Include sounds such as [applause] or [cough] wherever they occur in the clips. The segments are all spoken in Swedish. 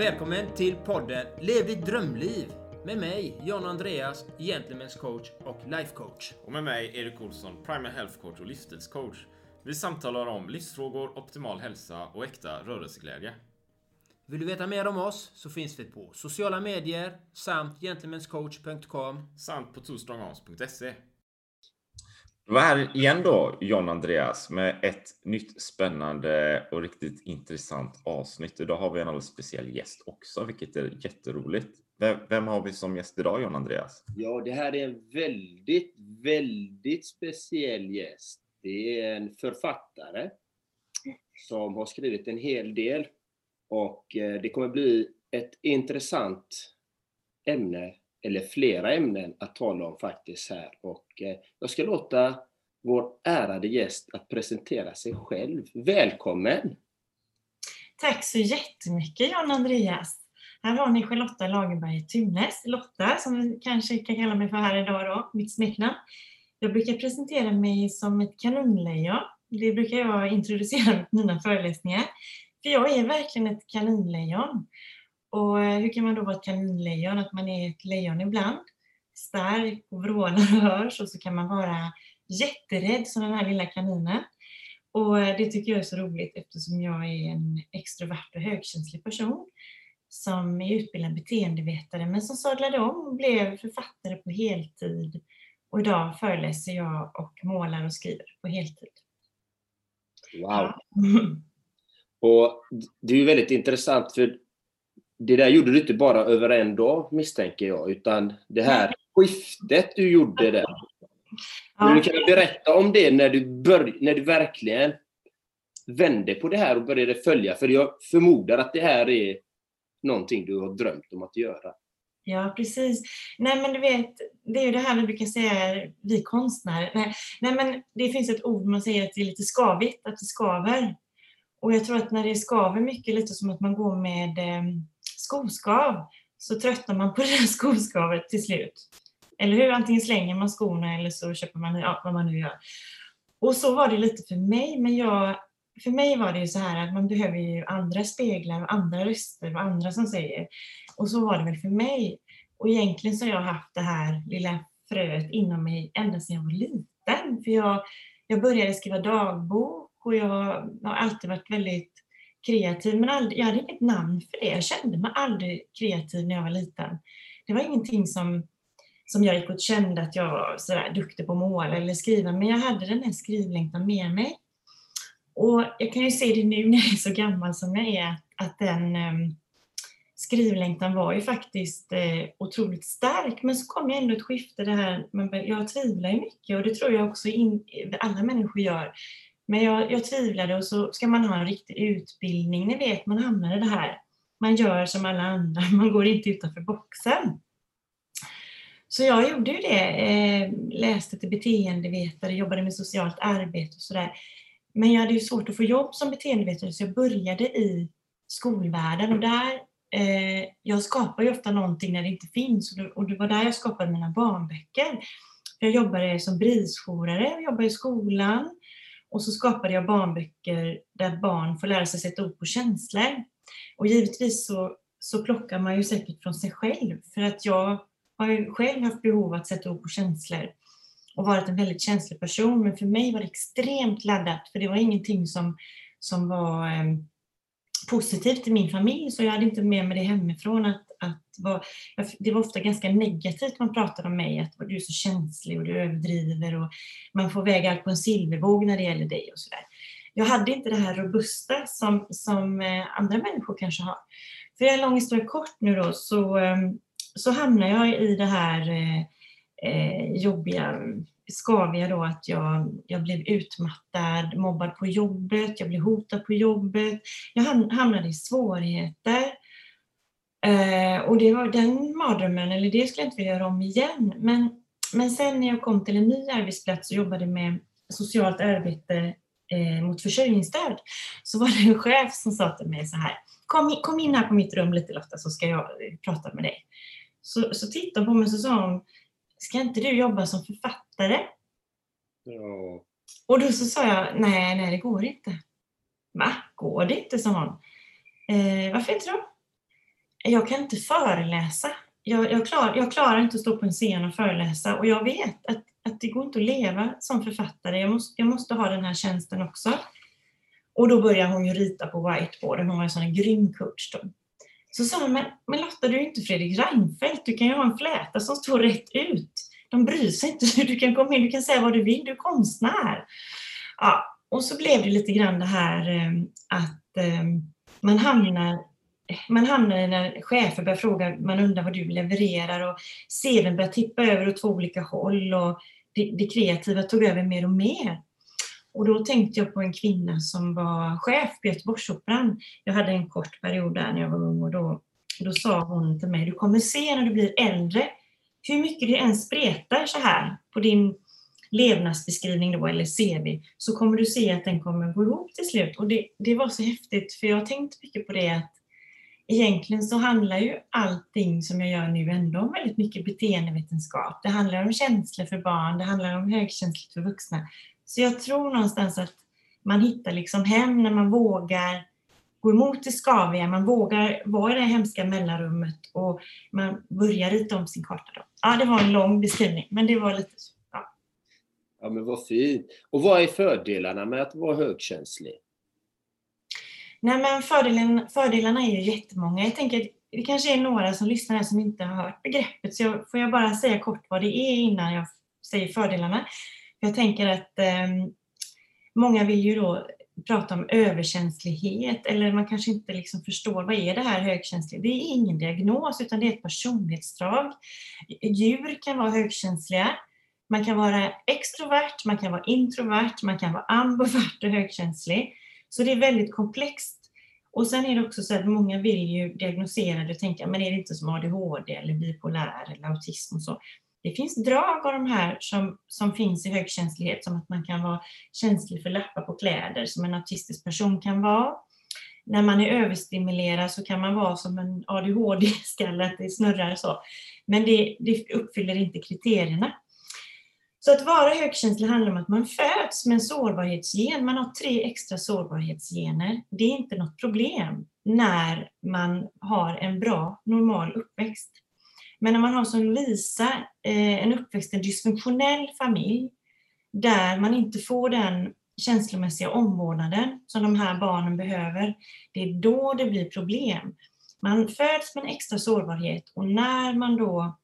Välkommen till podden Lev ditt drömliv med mig, John Andreas, Gentlemen's coach och life coach. Och med mig, Erik Olsson, Primal Health Coach och livsstilscoach. Vi samtalar om livsfrågor, optimal hälsa och äkta rörelseglädje. Vill du veta mer om oss så finns vi på sociala medier samt gentlemanscoach.com Samt på twostrongarms.se. Vi var här igen då, John Andreas, med ett nytt spännande och riktigt intressant avsnitt. Idag har vi en alldeles speciell gäst också, vilket är jätteroligt. Vem, vem har vi som gäst idag, John Andreas? Ja, det här är en väldigt, väldigt speciell gäst. Det är en författare som har skrivit en hel del och eh, det kommer bli ett intressant ämne, eller flera ämnen att tala om faktiskt här. Och eh, jag ska låta vår ärade gäst att presentera sig själv. Välkommen! Tack så jättemycket John Andreas. Här har ni Charlotta Lagerberg Tunes, Lotta som vi kanske kan kalla mig för här idag då, mitt smeknamn. Jag brukar presentera mig som ett kaninlejon. Det brukar jag introducera på [laughs] mina föreläsningar. För jag är verkligen ett kaninlejon. Och eh, hur kan man då vara ett kaninlejon? Att man är ett lejon ibland, stark och vrålar och hörs och så kan man vara jätterädd som den här lilla kaninen. Och eh, det tycker jag är så roligt eftersom jag är en extrovert och högkänslig person som är utbildad beteendevetare men som sadlade om och blev författare på heltid. Och idag föreläser jag och målar och skriver på heltid. Wow! Ja. [laughs] Och det är ju väldigt intressant för det där gjorde du inte bara över en dag misstänker jag, utan det här skiftet du gjorde där. Ja. Du kan berätta om det när du, bör, när du verkligen vände på det här och började följa, för jag förmodar att det här är någonting du har drömt om att göra. Ja, precis. Nej, men du vet, det är ju det här vi brukar säga, vi konstnärer. Nej, nej, men det finns ett ord man säger att det är lite skavigt, att det skaver. Och jag tror att när det skaver mycket, lite som att man går med eh, skoskav, så tröttnar man på [laughs] det där skoskavet till slut. Eller hur? Antingen slänger man skorna eller så köper man ja, vad man nu gör. Och så var det lite för mig, men jag, för mig var det ju så här att man behöver ju andra speglar och andra röster och andra som säger. Och så var det väl för mig. Och egentligen så har jag haft det här lilla fröet inom mig ända sedan jag var liten. För jag, jag började skriva dagbok och jag har alltid varit väldigt kreativ. Men aldrig, jag hade inget namn för det. Jag kände mig aldrig kreativ när jag var liten. Det var ingenting som, som jag gick och kände att jag var sådär duktig på att måla eller skriva. Men jag hade den här skrivlängtan med mig. Och jag kan ju se det nu när jag är så gammal som jag är, att den ehm, skrivlängtan var ju faktiskt eh, otroligt stark. Men så kom ju ändå ett skifte det här, men jag tvivlar ju mycket och det tror jag också in, alla människor gör. Men jag, jag tvivlade och så ska man ha en riktig utbildning. Ni vet, man hamnar i det här. Man gör som alla andra, [laughs] man går inte utanför boxen. Så jag gjorde ju det. Eh, läste till beteendevetare, jobbade med socialt arbete och sådär. Men jag hade ju svårt att få jobb som beteendevetare så jag började i skolvärlden och där, eh, jag skapar ju ofta någonting när det inte finns och det, och det var där jag skapade mina barnböcker. Jag jobbade som brisjourare, jag jobbade i skolan och så skapade jag barnböcker där barn får lära sig sätta ord på känslor. Och givetvis så, så plockar man ju säkert från sig själv för att jag har ju själv haft behov av att sätta ord på känslor och varit en väldigt känslig person. Men för mig var det extremt laddat för det var ingenting som, som var eh, positivt i min familj så jag hade inte med mig det hemifrån. Att, att var, det var ofta ganska negativt man pratade om mig, att du är så känslig och du överdriver och man får väga allt på en silvervåg när det gäller dig och sådär. Jag hade inte det här robusta som, som eh, andra människor kanske har. För en lång historia kort nu då så, ehm, så hamnar jag i det här eh, eh jobbiga, skaviga då att jag, jag blev utmattad, mobbad på jobbet, jag blev hotad på jobbet. Jag hamnade i svårigheter. Eh, och det var den mardrömmen, eller det skulle jag inte vilja göra om igen. Men, men sen när jag kom till en ny arbetsplats och jobbade med socialt arbete eh, mot försörjningsstöd så var det en chef som sa till mig så här Kom in, kom in här på mitt rum lite Lotta så ska jag prata med dig. Så, så tittade hon på mig och så sa hon Ska inte du jobba som författare? Ja. Och då så sa jag, nej, nej det går inte. Va? Går det inte? sa hon. Eh, varför inte då? jag kan inte föreläsa. Jag, jag, klar, jag klarar inte att stå på en scen och föreläsa och jag vet att, att det går inte att leva som författare. Jag måste, jag måste ha den här tjänsten också. Och då började hon ju rita på whiteboarden. Hon var en sån grym coach då. Så sa hon, men, men Lotta du är inte Fredrik Reinfeldt. Du kan ju ha en fläta som står rätt ut. De bryr sig inte. Du kan komma in, du kan säga vad du vill. Du är konstnär. Ja, och så blev det lite grann det här ehm, att ehm, man hamnar man hamnar när chefer börjar fråga, man undrar vad du levererar och CVn börjar tippa över åt två olika håll och det, det kreativa tog över mer och mer. Och då tänkte jag på en kvinna som var chef på Göteborgsoperan. Jag hade en kort period där när jag var ung och då, då sa hon till mig, du kommer se när du blir äldre hur mycket det än spretar så här på din levnadsbeskrivning då, eller CV, så kommer du se att den kommer gå ihop till slut. Och det, det var så häftigt, för jag har tänkt mycket på det att egentligen så handlar ju allting som jag gör nu ändå om väldigt mycket beteendevetenskap. Det handlar om känslor för barn, det handlar om högkänsligt för vuxna. Så jag tror någonstans att man hittar liksom hem när man vågar gå emot det skaviga, man vågar vara i det hemska mellanrummet och man börjar rita om sin karta. Då. Ja, det var en lång beskrivning, men det var lite så. Ja, ja men vad fint. Och vad är fördelarna med att vara högkänslig? Nej, men fördelen, fördelarna är ju jättemånga. Jag tänker det kanske är några som lyssnar här som inte har hört begreppet, så jag, får jag bara säga kort vad det är innan jag säger fördelarna. Jag tänker att eh, många vill ju då prata om överkänslighet eller man kanske inte liksom förstår vad är det här högkänsligt. Det är ingen diagnos utan det är ett personlighetsdrag. Djur kan vara högkänsliga. Man kan vara extrovert, man kan vara introvert, man kan vara ambivert och högkänslig. Så det är väldigt komplext. Och sen är det också så att många vill ju diagnosera det och tänka, men är det inte som ADHD eller bipolär eller autism och så. Det finns drag av de här som, som finns i högkänslighet, som att man kan vara känslig för lappar på kläder, som en autistisk person kan vara. När man är överstimulerad så kan man vara som en ADHD-skalle, att det snurrar så. Men det, det uppfyller inte kriterierna. Så att vara högkänslig handlar om att man föds med en sårbarhetsgen. Man har tre extra sårbarhetsgener. Det är inte något problem när man har en bra, normal uppväxt. Men när man har som Lisa, eh, en uppväxt i en dysfunktionell familj, där man inte får den känslomässiga omvårdnaden som de här barnen behöver, det är då det blir problem. Man föds med en extra sårbarhet och när man då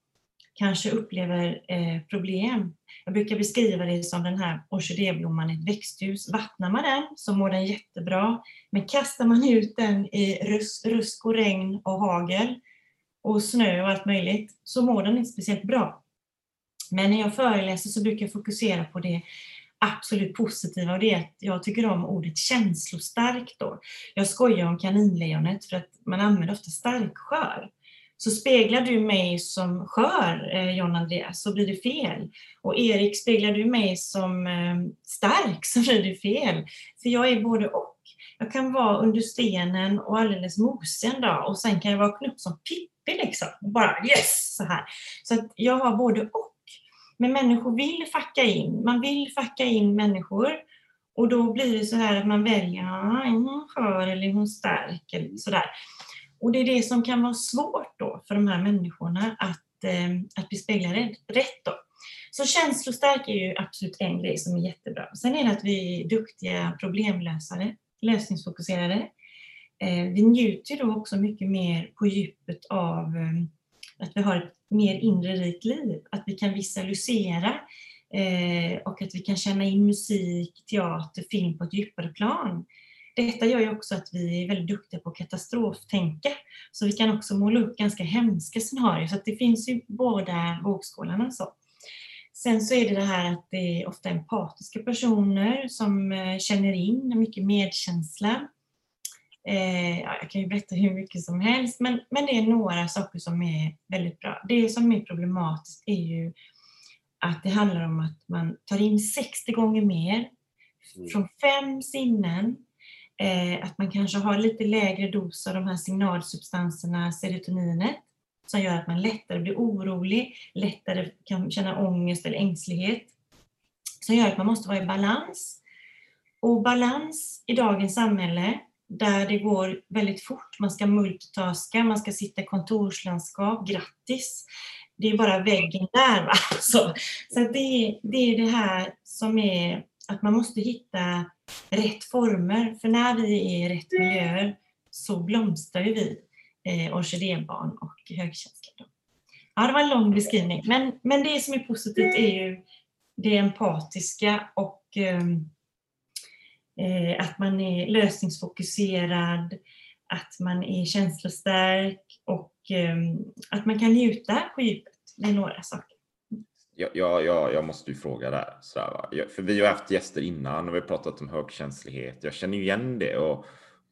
kanske upplever eh, problem. Jag brukar beskriva det som den här orkidéblomman i ett växthus. Vattnar man den så mår den jättebra. Men kastar man ut den i rusk och regn och hagel och snö och allt möjligt så mår den inte speciellt bra. Men när jag föreläser så brukar jag fokusera på det absolut positiva och det är att jag tycker om ordet känslostark då. Jag skojar om kaninlejonet för att man använder ofta starkskör. Så speglar du mig som skör, eh, John Andreas, så blir det fel. Och Erik, speglar du mig som eh, stark så blir det fel. För jag är både och. Jag kan vara under stenen och alldeles mosig en dag och sen kan jag vakna upp som Pippi liksom. Och bara yes! Så här. Så att jag har både och. Men människor vill facka in. Man vill facka in människor. Och då blir det så här att man väljer, ja, är hon skör eller är hon stark? Eller sådär. Och det är det som kan vara svårt då för de här människorna att, eh, att bli speglade rätt. Då. Så känslostark är ju absolut en grej som är jättebra. Sen är det att vi är duktiga problemlösare, lösningsfokuserade. Eh, vi njuter då också mycket mer på djupet av eh, att vi har ett mer inre rikt liv, att vi kan visualisera eh, och att vi kan känna in musik, teater, film på ett djupare plan. Detta gör ju också att vi är väldigt duktiga på katastroftänka. Så vi kan också måla upp ganska hemska scenarier. Så det finns ju båda vågskålarna. Så. Alltså. Sen så är det det här att det är ofta empatiska personer som eh, känner in mycket medkänsla. Eh, jag kan ju berätta hur mycket som helst, men, men det är några saker som är väldigt bra. Det som är problematiskt är ju att det handlar om att man tar in 60 gånger mer mm. från fem sinnen eh, att man kanske har lite lägre dos av de här signalsubstanserna serotoninet som gör att man lättare blir orolig, lättare kan känna ångest eller ängslighet. Som gör att man måste vara i balans. Och balans i dagens samhälle, där det går väldigt fort. Man ska multitaska, man ska sitta i kontorslandskap. Grattis! Det är bara väggen där. Va? [laughs] Så, så det, det är det här som är att man måste hitta rätt former. För när vi är i rätt miljöer så blomstrar ju vi, eh, orkidébarn och högkänsliga. Ja, det var en lång beskrivning. Men, men det som är positivt är ju det empatiska och ehm, eh, att man är lösningsfokuserad, att man är känslostark och eh, att man kan njuta på djupet. Det är några saker. Ja, ja, ja, jag måste ju fråga där. Sådär, va? För vi har haft gäster innan och vi har pratat om högkänslighet. Jag känner ju igen det och,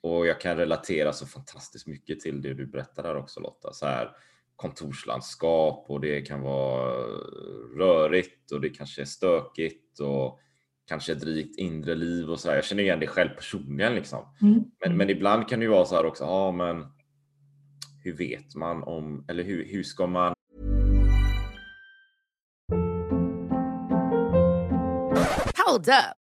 och jag kan relatera så fantastiskt mycket till det du berättar där också Lotta. Så här, kontorslandskap och det kan vara rörigt och det kanske är stökigt och kanske ett rikt inre liv och så här. Jag känner igen det själv personligen liksom. Mm. Men, men ibland kan det ju vara så här också. Ja, men hur vet man om eller hur, hur ska man? Hold up.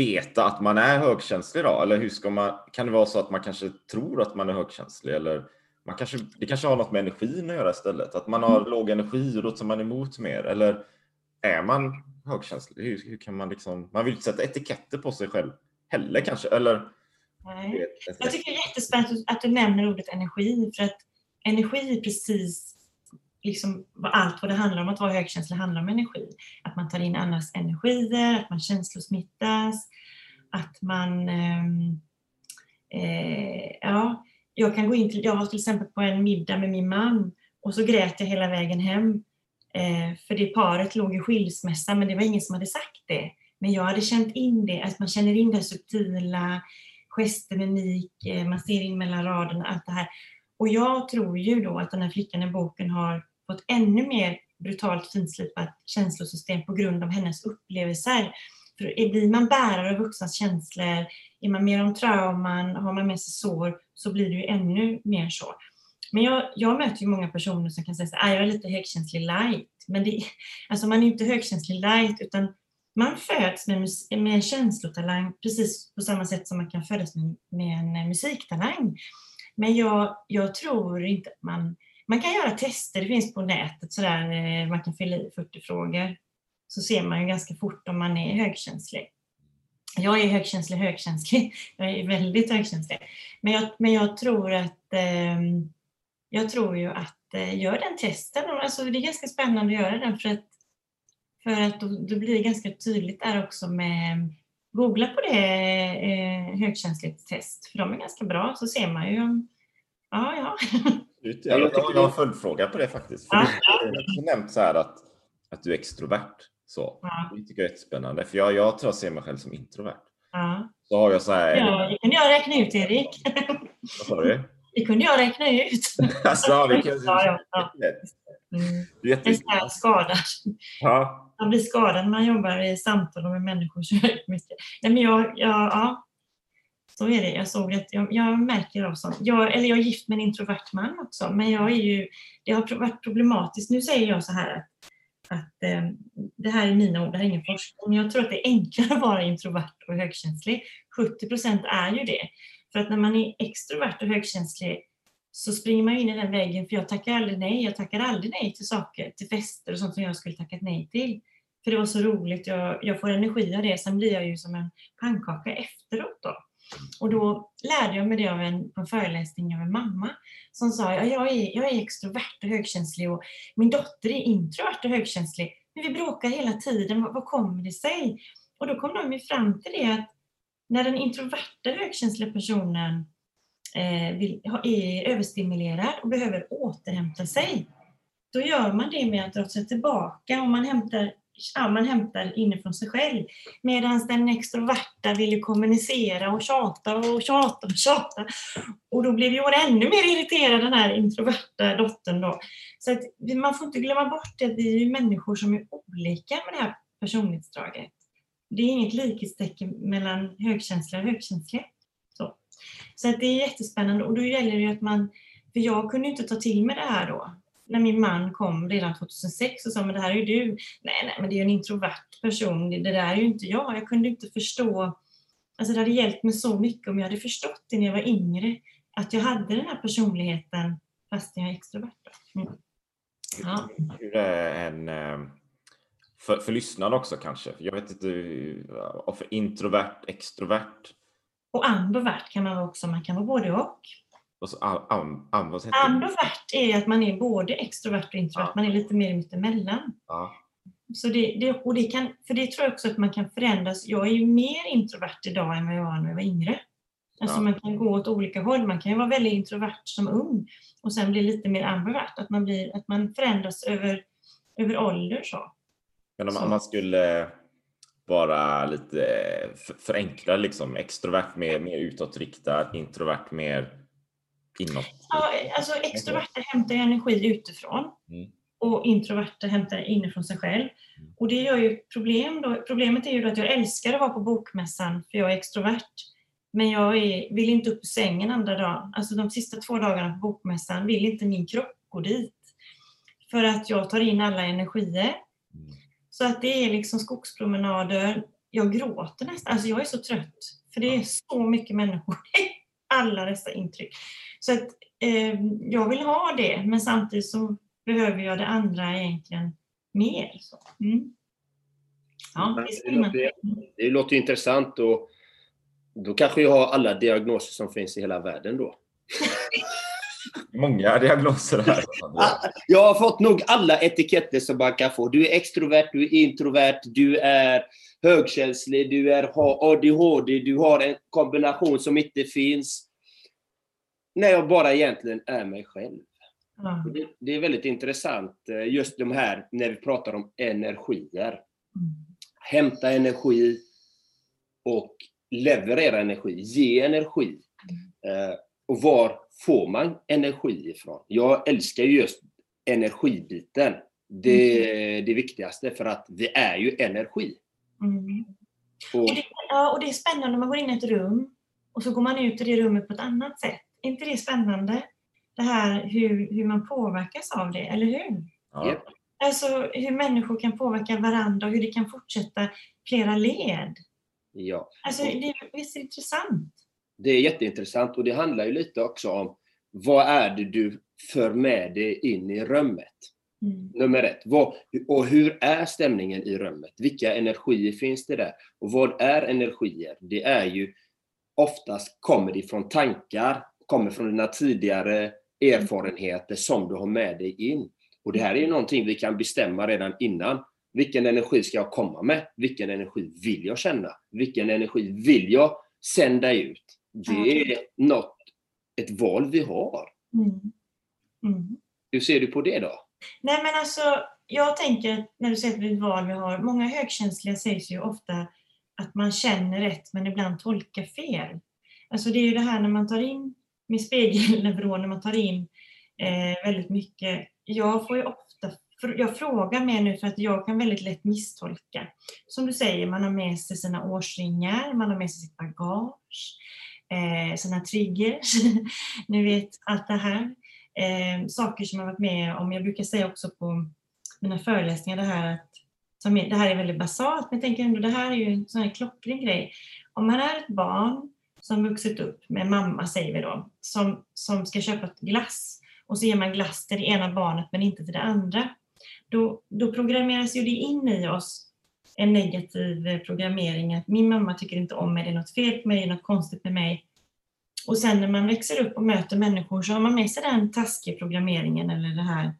veta att man är högkänslig då? Eller hur ska man, kan det vara så att man kanske tror att man är högkänslig? Eller man kanske, det kanske har något med energin att göra istället? Att man har låg energi och då tar man emot mer? Eller är man högkänslig? Hur, hur kan man liksom, man vill inte sätta etiketter på sig själv heller kanske? Eller? Nej. Jag tycker det är jättespännande att du nämner ordet energi, för att energi är precis liksom allt vad det handlar om. Att vara högkänslig handlar om energi. Att man tar in andras energier, att man känslosmittas, att man... Ehm, eh, ja, jag kan gå in till... Jag var till exempel på en middag med min man och så grät jag hela vägen hem. Eh, för det paret låg i skilsmässa, men det var ingen som hade sagt det. Men jag hade känt in det, att man känner in det subtila, gester, mimik, eh, man ser in mellan raderna, allt det här. Och jag tror ju då att den här flickan i boken har fått ännu mer brutalt finslipat känslosystem på grund av hennes upplevelser. För blir man bärare av vuxnas känslor, är man mer om trauman, har man med sig sår, så blir det ju ännu mer så. Men jag, jag möter ju många personer som kan säga att ah, jag är lite högkänslig light. Men det, alltså man är inte högkänslig light, utan man föds med, med en känslotalang precis på samma sätt som man kan födas med, med en musiktalang. Men jag, jag tror inte att man... Man kan göra tester, det finns på nätet, sådär, eh, man kan fylla i 40 frågor. Så ser man ju ganska fort om man är högkänslig. Jag är högkänslig, högkänslig. [laughs] Jag är väldigt högkänslig. Men jag, men jag tror att... ehm, jag tror ju att eh, gör den testen. Alltså, det är ganska spännande att göra den för att, för att då, då blir det ganska tydligt där också med Googla på det, eh, högkänsligt test, för de är ganska bra, så ser man ju om... Ja, ja. Jag, jag har en följdfråga på det faktiskt. För Ja. Du har nämnt så här att, att du är extrovert. Så. Ja. Det tycker jag är jättespännande. För jag, jag tror jag ser mig själv som introvert. ja. Så har jag så här... ja det kunde jag räkna ut, Erik. Vad sa du? Det kunde jag räkna ut. Alltså, ja, det kan, Ja, ja. [laughs] Mm. Det är så skadad. Ja. Man blir skadad när man jobbar i samtal och med människor så mycket. Nej, men jag, jag, ja, så är det. Jag såg att jag, jag märker av sånt. Jag, eller jag är gift med en introvert man också, men jag är ju, det har varit problematiskt. Nu säger jag så här att, att eh, det här är mina ord, det här är ingen forskning, men jag tror att det är enklare att vara introvert och högkänslig. 70 procent är ju det. För att när man är extrovert och högkänslig så springer man in i den väggen, för jag tackar aldrig nej. Jag tackar aldrig nej till saker, till fester och sånt som jag skulle tackat nej till. För det var så roligt, jag, jag får energi av det. Sen blir jag ju som en pannkaka efteråt då. Och då lärde jag mig det av en, på en föreläsning av en mamma som sa ja, jag, är, jag är extrovert och högkänslig och min dotter är introvert och högkänslig. Men vi bråkar hela tiden, vad, vad kommer det sig? Och då kom de ju fram till det att när den introverta högkänsliga personen eh, vill, är överstimulerad och behöver återhämta sig, då gör man det med att dra sig tillbaka och man hämtar ja, man hämtar inifrån sig själv. Medan den extroverta vill kommunicera och tjata och tjata och tjata. Och då blev hon ännu mer irriterad, den här introverta dottern. Då. Så att man får inte glömma bort att vi är ju människor som är olika med det här personlighetsdraget. Det är inget likhetstecken mellan högkänsliga och högkänsliga. Så, så att det är jättespännande och då gäller det ju att man, för jag kunde inte ta till mig det här då när min man kom redan 2006 och sa men det här är ju du. Nej, nej, men det är ju en introvert person. Det, där är ju inte jag. Jag kunde inte förstå. Alltså det hade hjälpt mig så mycket om jag hade förstått det när jag var yngre. Att jag hade den här personligheten fast jag är extrovert. Mm. Ja. Hur är en, eh, för, för lyssnarna också kanske? Jag vet inte, för introvert, extrovert? Och ambivert kan man vara också, man kan vara både och. Och så am, am, vad Ambivert är att man är både extrovert och introvert, ja. man är lite mer mittemellan. Ja. Så det, det, och det kan, för det tror jag också att man kan förändras. Jag är ju mer introvert idag än vad jag var när jag var yngre. Alltså ja. man kan gå åt olika håll. Man kan ju vara väldigt introvert som ung och sen bli lite mer ambivert. Att man, blir, att man förändras över, över ålder. Så. Men om, om man skulle vara lite förenkla, liksom extrovert mer, mer utåtriktad, introvert mer inåt? Ja, alltså extroverta hämtar energi utifrån mm. och introverta hämtar inifrån sig själv. Mm. Och det gör ju problem då. Problemet är ju att jag älskar att vara på bokmässan för jag är extrovert. Men jag är, vill inte upp ur sängen andra dagen. Alltså de sista två dagarna på bokmässan vill inte min kropp gå dit. För att jag tar in alla energier. Mm. Så att det är liksom skogspromenader. Jag gråter nästan. Alltså jag är så trött. För det är så mycket människor. [laughs] alla dessa intryck. Så att, eh, jag vill ha det, men samtidigt så behöver jag det andra egentligen mer. Så. Mm. Ja, det, låter, det låter intressant och då kanske jag har alla diagnoser som finns i hela världen då. [laughs] Många diagnoser här. Jag har fått nog alla etiketter som man kan få. Du är extrovert, du är introvert, du är högkänslig, du är ADHD, du har en kombination som inte finns. När jag bara egentligen är mig själv. Mm. Det, det, är väldigt intressant, eh, just de här, när vi pratar om energier. Mm. Hämta energi och leverera energi, ge energi. Mm. och var får man energi ifrån? Jag älskar just energibiten. Det är mm. det viktigaste, för att vi är ju energi. Mm. Och, och, det, ja, och det är spännande när man går in i ett rum och så går man ut i det rummet på ett annat sätt. Är inte det spännande? Det här hur, hur man påverkas av det, eller hur? Ja. Alltså hur människor kan påverka varandra och hur det kan fortsätta flera led. Ja. Alltså, det, visst är det intressant? Det är jätteintressant och det handlar ju lite också om vad är det du för med dig in i rummet? Mm. Nummer ett. Vad, och hur är stämningen i rummet? Vilka energier finns det där? Och vad är energier? Det är ju oftast kommer det från tankar, kommer från dina tidigare erfarenheter som du har med dig in. Och det här är ju någonting vi kan bestämma redan innan. Vilken energi ska jag komma med? Vilken energi vill jag känna? Vilken energi vill jag sända ut? Det är något, ett val vi har. Mm. Mm. Hur ser du på det då? Nej men alltså, jag tänker när du säger att det är ett val vi har, många högkänsliga sägs ju ofta att man känner rätt men ibland tolkar fel. Alltså det är ju det här när man tar in med spegelneuron, [laughs] när man tar in eh, väldigt mycket. Jag får ju ofta, jag frågar mer nu för att jag kan väldigt lätt misstolka. Som du säger, man har med sig sina årsringar, man har med sig sitt bagage, eh, sina triggers, [laughs] ni vet allt det här. Eh, saker som jag varit med om. Jag brukar säga också på mina föreläsningar det här att som är, det här är väldigt basalt, men jag tänker ändå det här är ju en sån här klockren grej. Om man är ett barn som vuxit upp med mamma, säger vi då, som, som ska köpa ett glass och så ger man glass till det ena barnet men inte till det andra. Då, då programmeras ju det in i oss en negativ programmering att min mamma tycker inte om mig, det är något fel på mig, det är något konstigt med mig. Och sen när man växer upp och möter människor så har man med sig den taskiga programmeringen eller det här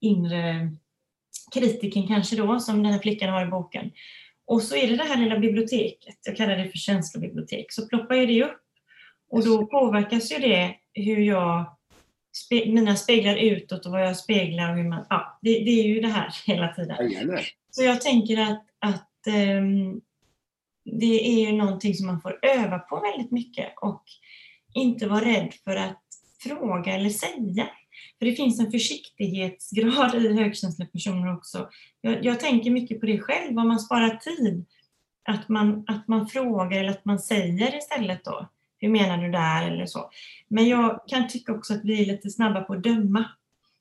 inre kritiken kanske då, som den här flickan har i boken. Och så är det det här lilla biblioteket, jag kallar det för känslobibliotek, så ploppar ju det upp. Och då påverkas ju det hur jag, spe, mina speglar utåt och vad jag speglar och hur man, ja, det, det är ju det här hela tiden. Så jag tänker att, att eh, det är ju någonting som man får öva på väldigt mycket och inte vara rädd för att fråga eller säga. För det finns en försiktighetsgrad i högkänsliga personer också. Jag, jag, tänker mycket på det själv, om man sparar tid. Att man, att man frågar eller att man säger istället då. Hur menar du där eller så. Men jag kan tycka också att vi är lite snabba på att döma.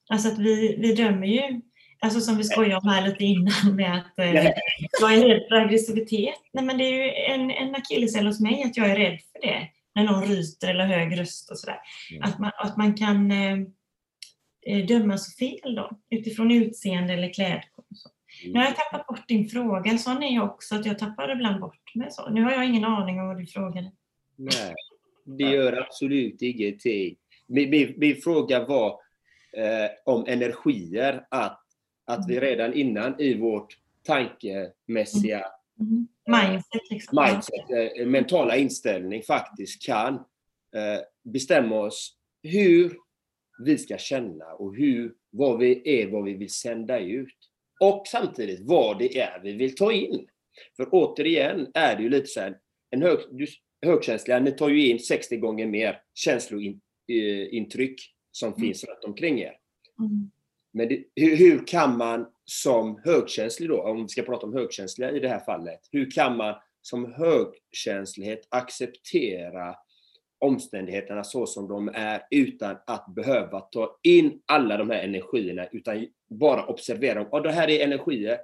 Alltså att vi, vi dömer ju Alltså som vi skojade om här lite innan med att eh, jag är rädd för aggressivitet. Nej men det är ju en, en akilleshäl hos mig att jag är rädd för det. När någon ryter eller hög röst och sådär. Mm. Att, man, att man kan eh, Eh, dömas fel då, utifrån utseende eller klädkod. Nu har jag tappat bort din fråga, sån är jag också, att jag tappar ibland bort mig. Så. Nu har jag ingen aning om vad du frågade. Nej, det gör absolut ingenting. Min, min, min fråga var eh, om energier, att, att vi mm. redan innan i vårt tankemässiga mm. Mm. Mindset, liksom. mindset eh, mentala inställning faktiskt kan eh, bestämma oss hur vi ska känna och hur, vad vi är, vad vi vill sända ut. Och samtidigt vad det är vi vill ta in. För återigen är det ju lite så här, en hög, högkänsliga, ni tar ju in 60 gånger mer känslointryck som mm. finns runt omkring er. Mm. Men det, hur, hur, kan man som högkänslig då, om vi ska prata om högkänsliga i det här fallet, hur kan man som högkänslighet acceptera omständigheterna så som de är utan att behöva ta in alla de här energierna utan bara observera dem. Och det här är energier.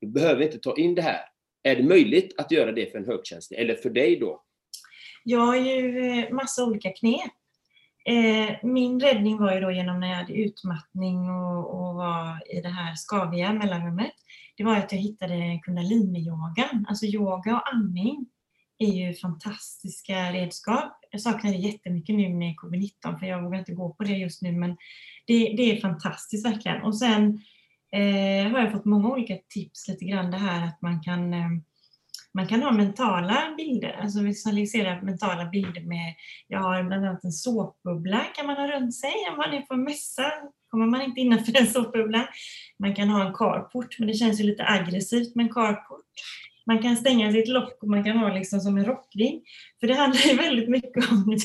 Du behöver inte ta in det här. Är det möjligt att göra det för en högkänslig eller för dig då? Jag har ju eh, massa olika knep. Eh, min räddning var ju då genom när jag hade utmattning och, och var i det här skaviga mellanrummet. Det var att jag hittade kundaliniyogan. alltså yoga och andning är ju fantastiska redskap. Jag saknar det jättemycket nu med covid-19 för jag vågar inte gå på det just nu men det, det är fantastiskt verkligen. Och sen eh, har jag fått många olika tips lite grann det här att man kan eh, man kan ha mentala bilder, alltså visualisera mentala bilder med, jag har bland annat en såpbubbla kan man ha runt sig om man är på en mässa, kommer man inte innanför [laughs] en såpbubbla. Man kan ha en carport, men det känns ju lite aggressivt med en carport. Man kan stänga sitt lock och man kan ha liksom som en rockring. För det handlar ju [laughs] väldigt mycket om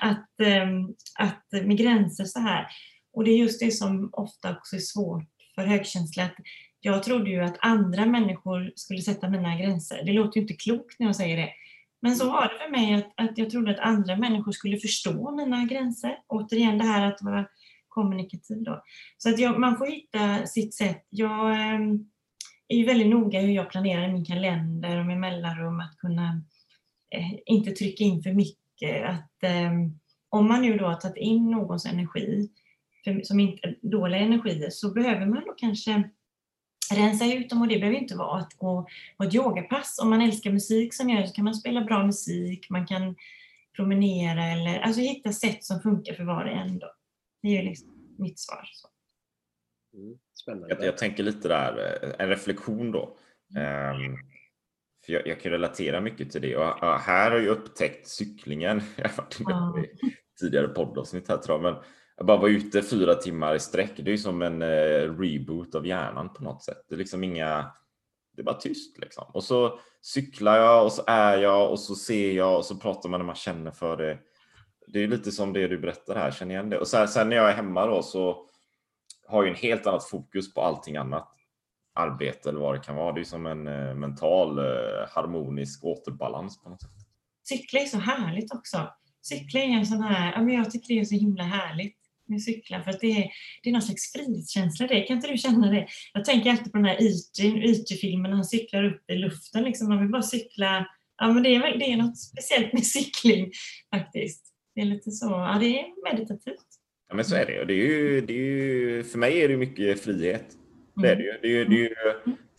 att, ehm, att med gränser så här. Och det är just det som ofta också är svårt för högkänsliga jag trodde ju att andra människor skulle sätta mina gränser. Det låter ju inte klokt när jag säger det. Men så var det för mig att, att jag trodde att andra människor skulle förstå mina gränser. Återigen det här att vara kommunikativ då. Så att jag, man får hitta sitt sätt. Jag, ehm, är ju väldigt noga hur jag planerar min kalender och med mellanrum att kunna eh, inte trycka in för mycket. Att, eh, om man nu då har tagit in någons energi, för, som inte dåliga energier, så behöver man då kanske rensa ut dem och det behöver inte vara att gå på ett yogapass. Om man älskar musik som jag så kan man spela bra musik, man kan promenera eller alltså hitta sätt som funkar för var och en. Då. Det är ju liksom mitt svar. Så. Mm, spännande. Jag, jag, tänker lite där, eh, en reflektion då. Um, för jag, jag, kan relatera mycket till det och uh, här har jag upptäckt cyklingen. [laughs] Jag har varit med i tidigare poddavsnitt här tror jag, men jag bara var ute fyra timmar i sträck. Det är ju som en eh, reboot av hjärnan på något sätt. Det är liksom inga, det är bara tyst liksom. Och så cyklar jag och så är jag och så ser jag och så pratar man när man känner för det. Det är lite som det du berättar här, känner igen det. Och sen, sen när jag är hemma då så har jag en helt annat fokus på allting annat. Arbete eller vad det kan vara. Det är som en eh, mental eh, harmonisk återbalans på något sätt. Cykla är så härligt också. Cykla är en sån här, jag tycker det är så himla härligt med cykla för att det är, det är någon slags frihetskänsla det. Kan inte du känna det? Jag tänker alltid på den här IT-filmen när han cyklar upp i luften. Liksom. Man vill bara cykla Ja, men det är, det är något speciellt med [laughs] cykling faktiskt. Det är lite så, ja det är meditativt. Ja, men så är det. Och det är ju, det är ju, för mig är det mycket frihet. Det är det ju. Det är det är ju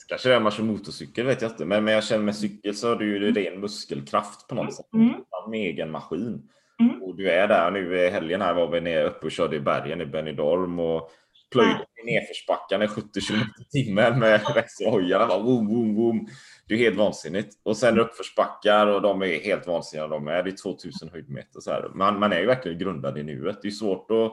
kanske det är man kör motorcykel vet jag inte, men, men jag känner med cykel så är det ju ren muskelkraft på något sätt. Mm. Med egen maskin. Mm. Och du är där nu i helgen här var vi nere uppe och körde i bergen i Benidorm och plöjde i nedförsbackarna i 70 km i timmen med växelhojarna. Bara Boom, boom, boom. Det är helt vansinnigt. Och sen uppförsbackar och de är helt vansinniga de är. Det är 2000 höjdmeter. Så här. Man, man är ju verkligen grundad i nuet. Det är svårt att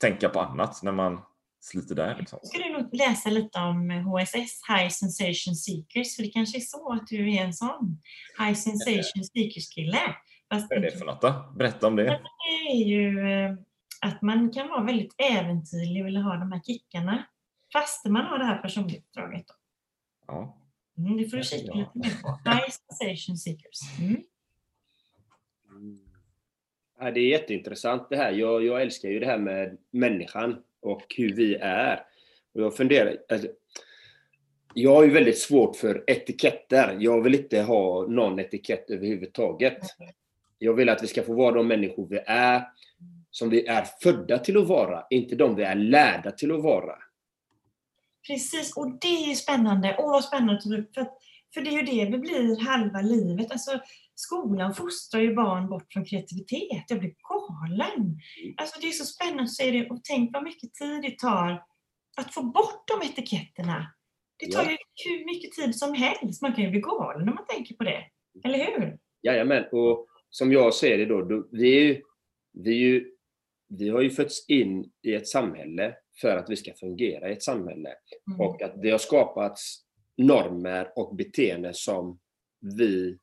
tänka på annat när man sliter där. Liksom. ska du nog läsa lite om HSS, High Sensation Seekers, för det kanske är så att du är en sån High Sensation Seekers-kille. Fast Vad är det för något då? Berätta om det. det är ju eh, att man kan vara väldigt äventyrlig och vilja ha de här kickarna, fast man har det här personlighetsuppdraget. då. Ja. Mm, det får du kika lite mer på. High Sensation Seekers. Mm. Ja, det är jätteintressant det här. Jag, jag älskar ju det här med människan och hur vi är. Och jag funderar, alltså, jag har ju väldigt svårt för etiketter. Jag vill inte ha någon etikett överhuvudtaget. Jag vill att vi ska få vara de människor vi är, som vi är födda till att vara, inte de vi är lärda till att vara. Precis, och det är ju spännande. Åh, vad spännande. För, att- för det är ju det vi blir halva livet. Alltså, skolan fostrar ju barn bort från kreativitet. Jag blir galen. Alltså, det är så spännande att se det. Och tänk vad mycket tid det tar att få bort de etiketterna. Det tar Ja. ju hur mycket tid som helst. Man kan ju bli galen när man tänker på det. Eller hur? Jajamän, och som jag ser det då, då vi, är ju, vi, är ju, vi har ju fötts in i ett samhälle för att vi ska fungera i ett samhälle. Mm. Och att det har skapats normer och beteenden som vi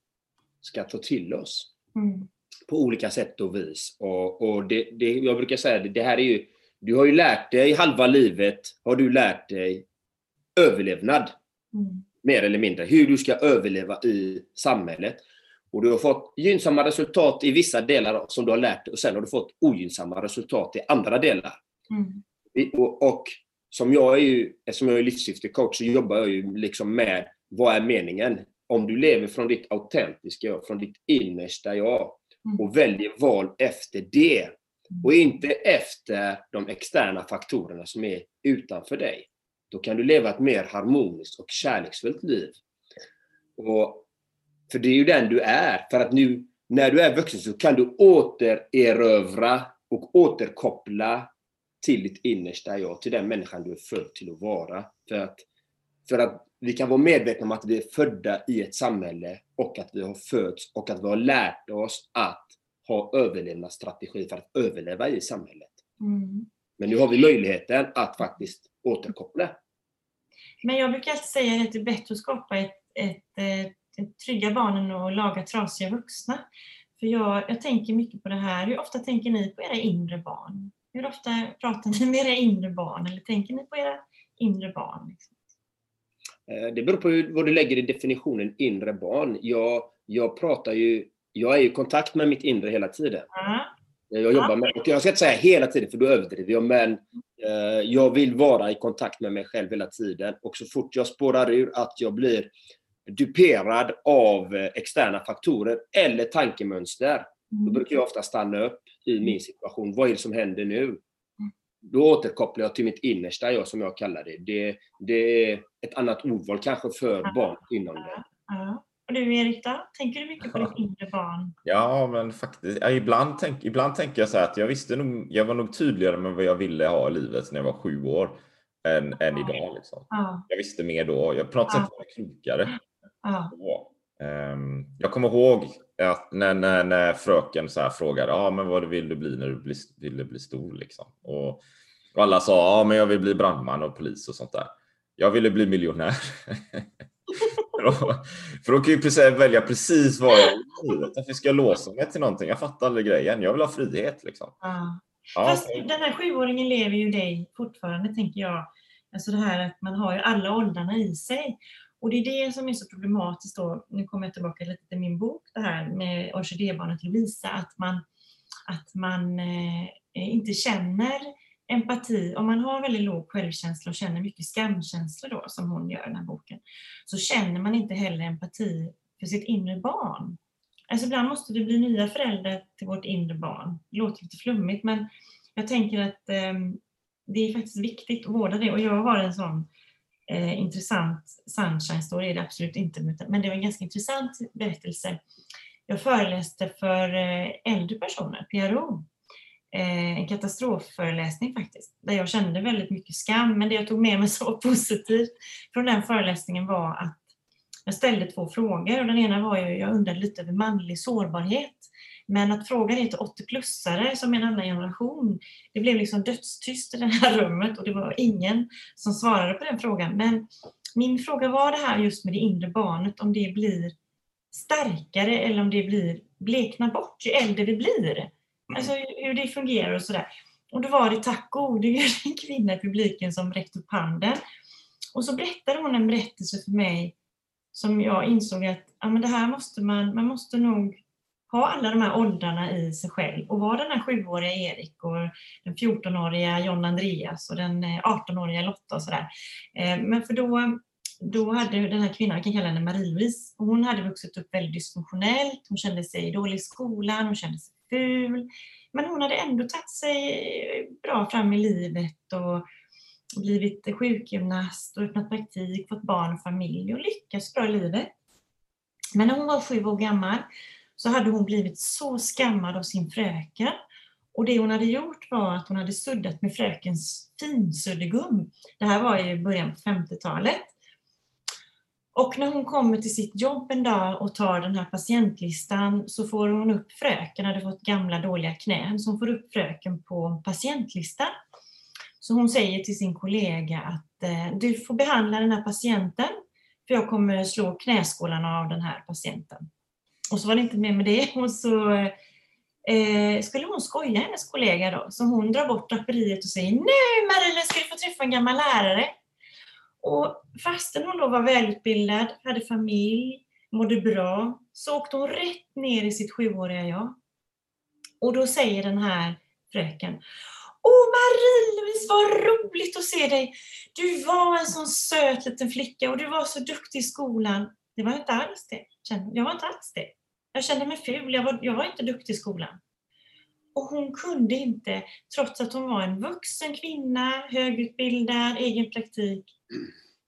ska ta till oss Mm. på olika sätt och vis. Och, och det, det, jag brukar säga det, det här är ju, du har ju lärt dig halva livet, har du lärt dig överlevnad Mm. mer eller mindre. Hur du ska överleva i samhället. Och du har fått gynnsamma resultat i vissa delar som du har lärt dig och sen har du fått ogynnsamma resultat i andra delar. Mm. Och, och som jag är ju, eftersom jag är livssyftecoach så jobbar jag ju liksom med vad är meningen? Om du lever från ditt autentiska jag, från ditt innersta jag Mm. och väljer val efter det och inte efter de externa faktorerna som är utanför dig. Då kan du leva ett mer harmoniskt och kärleksfullt liv. Och, för det är ju den du är. För att nu, när du är vuxen så kan du återerövra och återkoppla till ditt innersta jag, till den människan du är född till att vara. För att, för att vi kan vara medvetna om att vi är födda i ett samhälle och att vi har fötts och att vi har lärt oss att ha överlevnadsstrategi för att överleva i samhället. Mm. Men nu har vi möjligheten att faktiskt återkoppla. Men jag brukar alltid säga att det är bättre att skapa ett, ett, eh, ett trygga barnen och laga trasiga vuxna. För jag, jag tänker mycket på det här. Hur ofta tänker ni på era inre barn? Hur ofta pratar ni med era inre barn? Eller tänker ni på era inre barn? Liksom? Det beror på vad du lägger i definitionen inre barn. Jag, jag pratar ju, jag är i kontakt med mitt inre hela tiden. Ja. Jag jobbar med, jag ska inte säga hela tiden för då överdriver jag, men eh, jag vill vara i kontakt med mig själv hela tiden. Och så fort jag spårar ur att jag blir duperad av eh, externa faktorer eller tankemönster, då Mm. brukar jag ofta stanna upp i min situation. Vad är det som händer Mm. nu? Då återkopplar jag till mitt innersta jag, som jag kallar det. Det, det är ett annat ordval kanske för barn inom det. Ja. Och du Erik då? Tänker du mycket på ditt inre barn? Ja, men faktiskt. Ja, ibland, tänk, ibland tänker jag så här att jag visste nog, jag var nog tydligare med vad jag ville ha i livet när jag var sju år än, än idag. Liksom. Ja. Jag visste mer då. Jag på något sätt var jag klokare. Ehm, jag kommer ihåg att när, när, när fröken så här frågade ah, men vad vill du bli när du blir, vill bli stor. Liksom. Och, och alla sa ah, men jag vill bli brandman och polis och sånt där. Jag ville bli miljonär. [laughs] för, då, för då kan jag välja precis vad jag vill. Varför ska jag låsa mig till någonting? Jag fattar aldrig grejen. Jag vill ha frihet. Liksom. Ja. Ja, Fast den här sjuåringen lever ju dig fortfarande, tänker jag. Alltså det här att man har ju alla åldrarna i sig. Och det är det som är så problematiskt då, nu kommer jag tillbaka lite till min bok, det här med orkidébarnet Lovisa, att man, att man eh, inte känner empati. Om man har väldigt låg självkänsla och känner mycket skamkänsla då, som hon gör i den här boken, så känner man inte heller empati för sitt inre barn. Alltså ibland måste vi bli nya föräldrar till vårt inre barn. Det låter lite flummigt men jag tänker att eh, det är faktiskt viktigt att vårda det och jag har en sån eh, intressant sunshine story, är det absolut inte, men det var en ganska intressant berättelse. Jag föreläste för eh, äldre personer, PRO, eh, en katastrofföreläsning faktiskt, där jag kände väldigt mycket skam, men det jag tog med mig så positivt från den föreläsningen var att jag ställde två frågor och den ena var ju, jag undrade lite över manlig sårbarhet. Men att fråga det till 80-plussare som en annan generation, det blev liksom dödstyst i det här [laughs] rummet och det var ingen som svarade på den frågan. Men min fråga var det här just med det inre barnet, om det blir starkare eller om det blir bleknar bort ju äldre vi blir. Alltså hur det fungerar och sådär. Och då var det tack gode [laughs] en kvinna i publiken som räckte upp handen. Och så berättade hon en berättelse för mig som jag insåg att ja, men det här måste man, man måste nog ha alla de här åldrarna i sig själv och vara den här sjuåriga Erik och den 14-åriga John Andreas och den eh, 18-åriga Lotta och sådär. Eh, men för då, då hade den här kvinnan, vi kan kalla henne Marie-Louise, hon hade vuxit upp väldigt dysfunktionellt, hon kände sig dålig i skolan, hon kände sig ful, men hon hade ändå tagit sig bra fram i livet och blivit sjukgymnast och öppnat praktik, fått barn och familj och lyckats bra i livet. Men när hon var sju år gammal så hade hon blivit så skammad av sin fröken. Och det hon hade gjort var att hon hade suddat med frökens finsuddgum. Det här var i början på 50-talet. Och när hon kommer till sitt jobb en dag och tar den här patientlistan så får hon upp fröken, hade fått gamla dåliga knän, så hon får upp fröken på patientlistan. Så hon säger till sin kollega att eh, du får behandla den här patienten för jag kommer slå knäskålarna av den här patienten. Och så var det inte mer med det. Och så eh, skulle hon skoja, hennes kollega då. Så hon drar bort draperiet och säger Nu Marie, ska du få träffa en gammal lärare. Och fastän hon då var välutbildad, hade familj, mådde bra, så åkte hon rätt ner i sitt sjuåriga jag. Och då säger den här fröken Åh Marie-Louise, vad roligt att se dig! Du var en sån söt liten flicka och du var så duktig i skolan. Det var inte alls det. Jag var inte alls det. Jag kände mig ful, jag var, jag var inte duktig i skolan. Och hon kunde inte, trots att hon var en vuxen kvinna, högutbildad, egen praktik.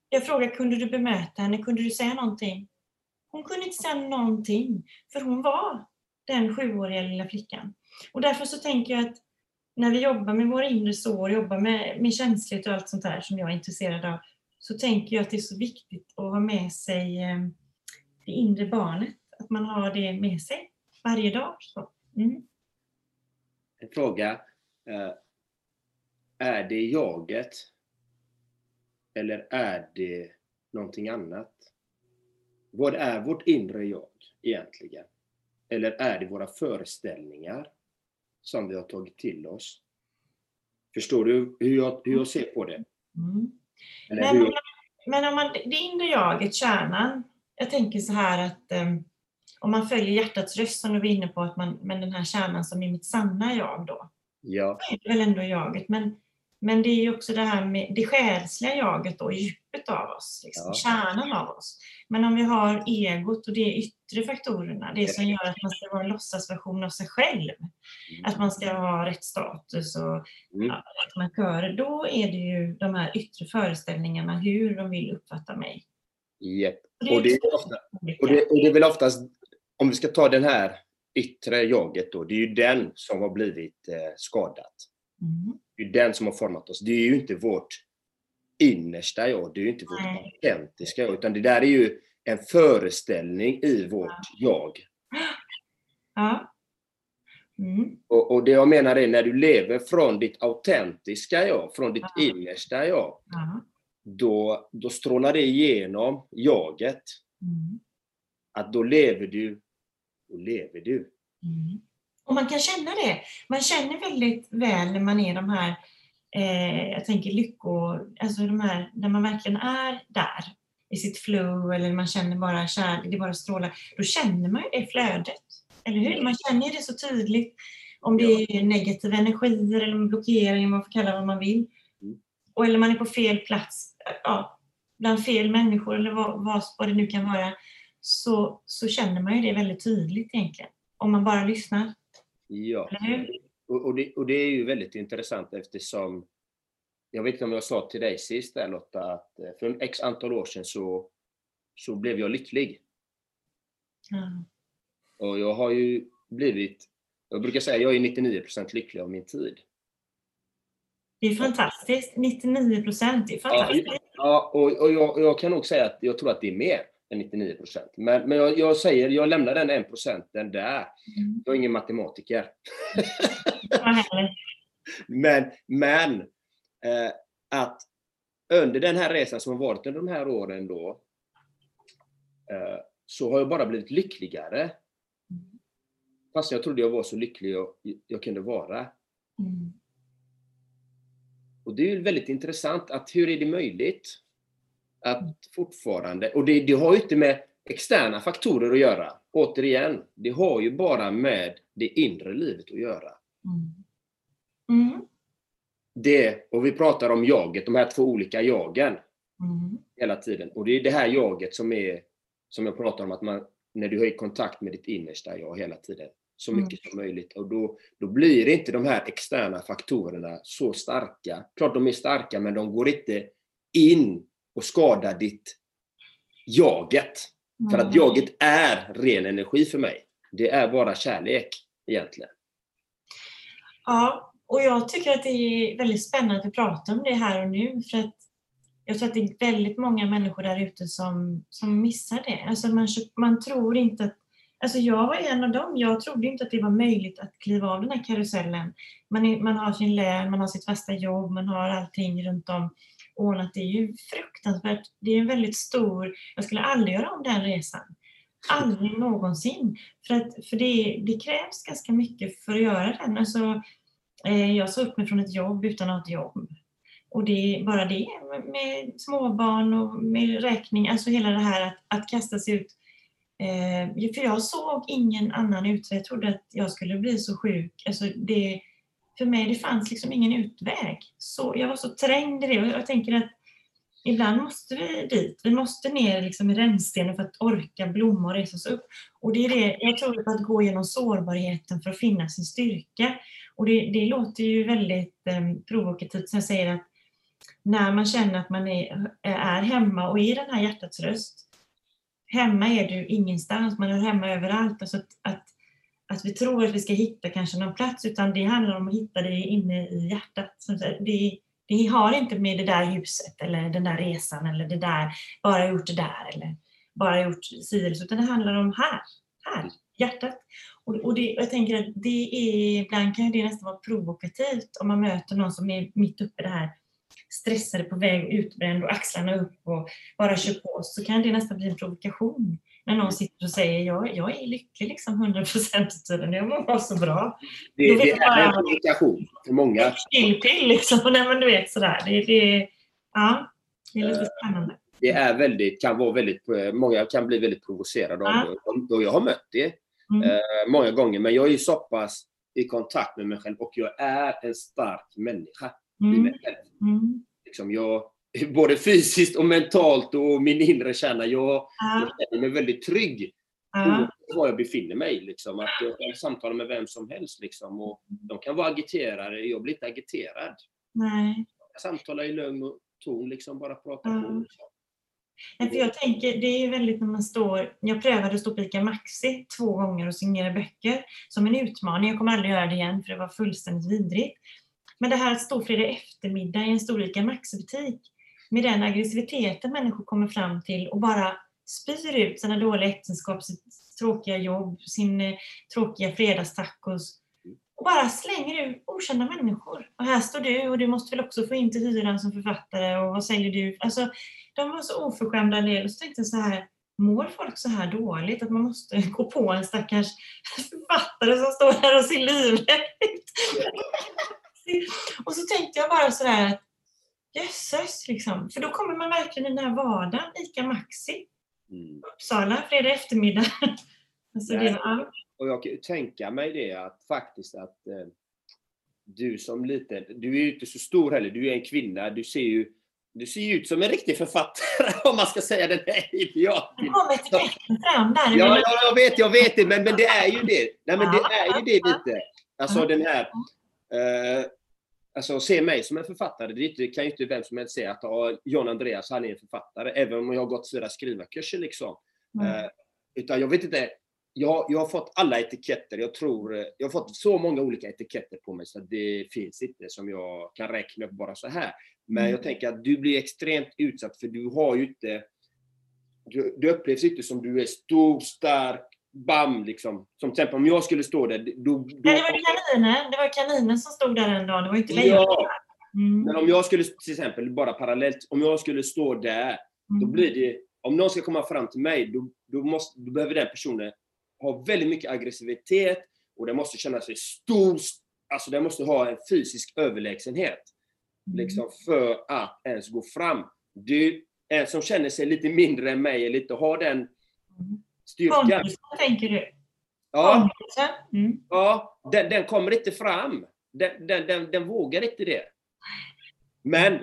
Jag frågade, kunde du bemöta henne? Kunde du säga någonting? Hon kunde inte säga någonting, för hon var den sjuåriga lilla flickan. Och därför så tänker jag att när vi jobbar med våra inre sår, jobbar med, med känsligt och allt sånt där som jag är intresserad av, så tänker jag att det är så viktigt att ha med sig eh, det inre barnet att man har det med sig varje dag. Mm. En fråga. Eh, är det jaget? Eller är det någonting annat? Vad är vårt inre jag egentligen? Eller är det våra föreställningar som vi har tagit till oss? Förstår du hur jag, hur jag ser på det? Mm. Men, hur... men om man, det inre jaget, kärnan, jag tänker så här att um, om man följer hjärtats röst som du var inne på, att man, men den här kärnan som är mitt sanna jag då. Ja. Det är väl ändå jaget. Men, men det är ju också det här med det själsliga jaget då, djupet av oss, liksom, ja. kärnan av oss. Men om vi har egot och de yttre faktorerna, det som gör att man ska vara en låtsasversion av sig själv, mm. att man ska ha rätt status och mm. ja, rätt markörer, då är det ju de här yttre föreställningarna, hur de vill uppfatta mig. Yep. Och, det är ofta, och, det, och det är väl oftast om vi ska ta den här yttre jaget då, det är ju den som har blivit eh, skadat. Mm. Det är den som har format oss. Det är ju inte vårt innersta jag, det är ju inte vårt autentiska jag, utan det där är ju en föreställning i vårt ja. jag. [gasps] Ja. Mm. Och, och, det jag menar är när du lever från ditt autentiska jag, från ditt ja. innersta jag, ja. då, då strålar det igenom jaget. Mm. Att då lever du och lever du. Mm. Och man kan känna det. Man känner väldigt väl när man är de här, eh, jag tänker lycko, alltså de här, när man verkligen är där i sitt flow eller man känner bara kärlek, det bara strålar. Då känner man ju det flödet. Eller hur? Man känner det så tydligt. Om det är negativa energier eller blockering, man får kalla det vad man vill. Mm. Och, eller man är på fel plats, ja, bland fel människor eller vad, vad det nu kan vara så, så känner man ju det väldigt tydligt egentligen. Om man bara lyssnar. Ja. Och, och, det, och det är ju väldigt intressant eftersom jag vet inte om jag sa till dig sist där Lotta, att eh, för en x antal år sedan så, så blev jag lycklig. Ja. Och jag har ju blivit, jag brukar säga jag är 99% lycklig av min tid. Det är fantastiskt. 99 procent, det är fantastiskt. Ja, och, och jag, jag kan nog säga att jag tror att det är mer än 99 procent. Men, men jag, jag säger, jag lämnar den 1 procenten där. Mm. Jag är ingen matematiker. [laughs] Men, men eh, att under den här resan som har varit under de här åren då, eh, så har jag bara blivit lyckligare. Fast jag trodde jag var så lycklig jag, jag kunde vara. Mm. Och det är ju väldigt intressant att hur är det möjligt att fortfarande, och det, det har ju inte med externa faktorer att göra. Återigen, det har ju bara med det inre livet att göra. Mm. Mm. Det, och vi pratar om jaget, de här två olika jagen Mm. hela tiden. Och det är det här jaget som är, som jag pratar om, att man, när du har i kontakt med ditt innersta jag hela tiden, så Mm. mycket som möjligt. Och då, då blir inte de här externa faktorerna så starka. Klart de är starka, men de går inte in och skadar ditt jaget. För att Mm. jaget är ren energi för mig. Det är bara kärlek egentligen. Ja, och jag tycker att det är väldigt spännande att vi pratar om det här och nu. För att jag tror att det är väldigt många människor där ute som, som missar det. Alltså man, man tror inte att... Alltså jag var en av dem. Jag trodde inte att det var möjligt att kliva av den här karusellen. Man, är, man har sin lön, man har sitt fasta jobb, man har allting runt om ordnat. Det är ju fruktansvärt. Det är en väldigt stor... Jag skulle aldrig göra om den resan. Aldrig någonsin. För, att, för det, det krävs ganska mycket för att göra den. Alltså, eh, jag sa upp mig från ett jobb utan att ha ett jobb. Och det, bara det med, med småbarn och med räkning, alltså hela det här att, att kasta sig ut. Eh, för jag såg ingen annan utväg. Jag trodde att jag skulle bli så sjuk. Alltså det, för mig det fanns liksom ingen utväg. Så, jag var så trängd i det och jag tänker att ibland måste vi dit. Vi måste ner liksom i rännstenen för att orka blomma och resa oss upp. Och det är det, jag tror på att gå igenom sårbarheten för att finna sin styrka. Och det, det låter ju väldigt eh, provokativt som jag säger att när man känner att man är, är hemma och är den här hjärtats röst. Hemma är du ingenstans, man är hemma överallt. Alltså att, att, att vi tror att vi ska hitta kanske någon plats, utan det handlar om att hitta det inne i hjärtat. Det, det har inte med det där huset eller den där resan eller det där, bara gjort det där eller bara gjort si eller så, utan det handlar om här, här, hjärtat. Och, och det, jag tänker att det är, ibland kan det nästan vara provokativt om man möter någon som är mitt uppe i det här stressade på väg utbränd och axlarna upp och bara kör på så kan det nästan bli en provokation. När någon sitter och säger jag, jag är lycklig liksom 100 procent av tiden, jag mår så bra. Det, det är en provokation för många. Chillpill liksom, nej men du vet sådär. Det, det, ja, det är lite spännande. Det är väldigt, kan vara väldigt, eh, många kan bli väldigt provocerade av det. Och jag har mött det Mm. eh, många gånger. Men jag är så pass i kontakt med mig själv och jag är en stark människa i Mm. mig själv. Mm. Liksom jag, både fysiskt och mentalt och min inre kärna. Jag, jag Ja, känner mig väldigt trygg ja, oavsett var jag befinner mig. Liksom. Att jag kan samtala med vem som helst. Liksom. Och de kan vara agiterade. Jag blir inte agiterad. nej. Jag samtalar i lugn och ton, liksom bara prata Mm. på. Liksom. Nej, för jag tänker, det är väldigt när man står... Jag prövade att stå på ICA Maxi två gånger och signera böcker som en utmaning. Jag kommer aldrig göra det igen för det var fullständigt vidrigt. Men det här att stå fredag eftermiddag i en stor ICA Maxi-butik med den aggressiviteten människor kommer fram till och bara spyr ut sina dåliga äktenskap, sitt tråkiga jobb, sin eh, tråkiga fredagstacos och bara slänger ut okända människor. Och här står du och du måste väl också få in till hyran som författare och vad säljer du? Alltså, de var så oförskämda en del och så tänkte jag så här, mår folk så här dåligt att man måste [laughs] gå på en stackars författare som står här och ser livrädd ut? [laughs] Och så tänkte jag bara sådär att jösses, liksom. För då kommer man verkligen i den här vardagen, ICA Maxi, Mm. Uppsala, fredag eftermiddag. [laughs] Alltså det, Nej. ja. Och jag kan ju tänka mig det att faktiskt att eh, du som liten, du är ju inte så stor heller, du är en kvinna, du ser ju du ser ju ut som en riktig författare [laughs] om man ska säga det. Etiketten fram där. Ja, ja, jag vet, jag vet det, men, men det är ju det. Nej, men det är ju det lite. Alltså den här... Eh, alltså se mig som en författare, det, kan ju inte vem som helst säga att John Andreas, han är en författare, även om jag har gått fyra skrivarkurser liksom. Mm. Eh, utan jag vet inte, jag, jag har fått alla etiketter, jag tror, eh, jag har fått så många olika etiketter på mig så det finns inte som jag kan räkna upp bara så här. Men Mm. jag tänker att du blir extremt utsatt för du har ju inte, du, du upplevs inte som du är stor, stark, bam liksom. Som till exempel om jag skulle stå där, då... då Nej, det var kaninen. Det var kaninen som stod där en dag. Det var inte Ja. lejonet. Mm. Men om jag skulle, till exempel, bara parallellt, om jag skulle stå där, då Mm. blir det, om någon ska komma fram till mig, då, då, måste, då behöver den personen ha väldigt mycket aggressivitet och den måste känna sig stor, alltså den måste ha en fysisk överlägsenhet. Mm. Liksom för att ens gå fram. Du, en som känner sig lite mindre än mig, eller inte har den styrkan. Pontusen, tänker du? Ja? Mm. ja den, den kommer inte fram. Den, den, den, vågar inte det. Men,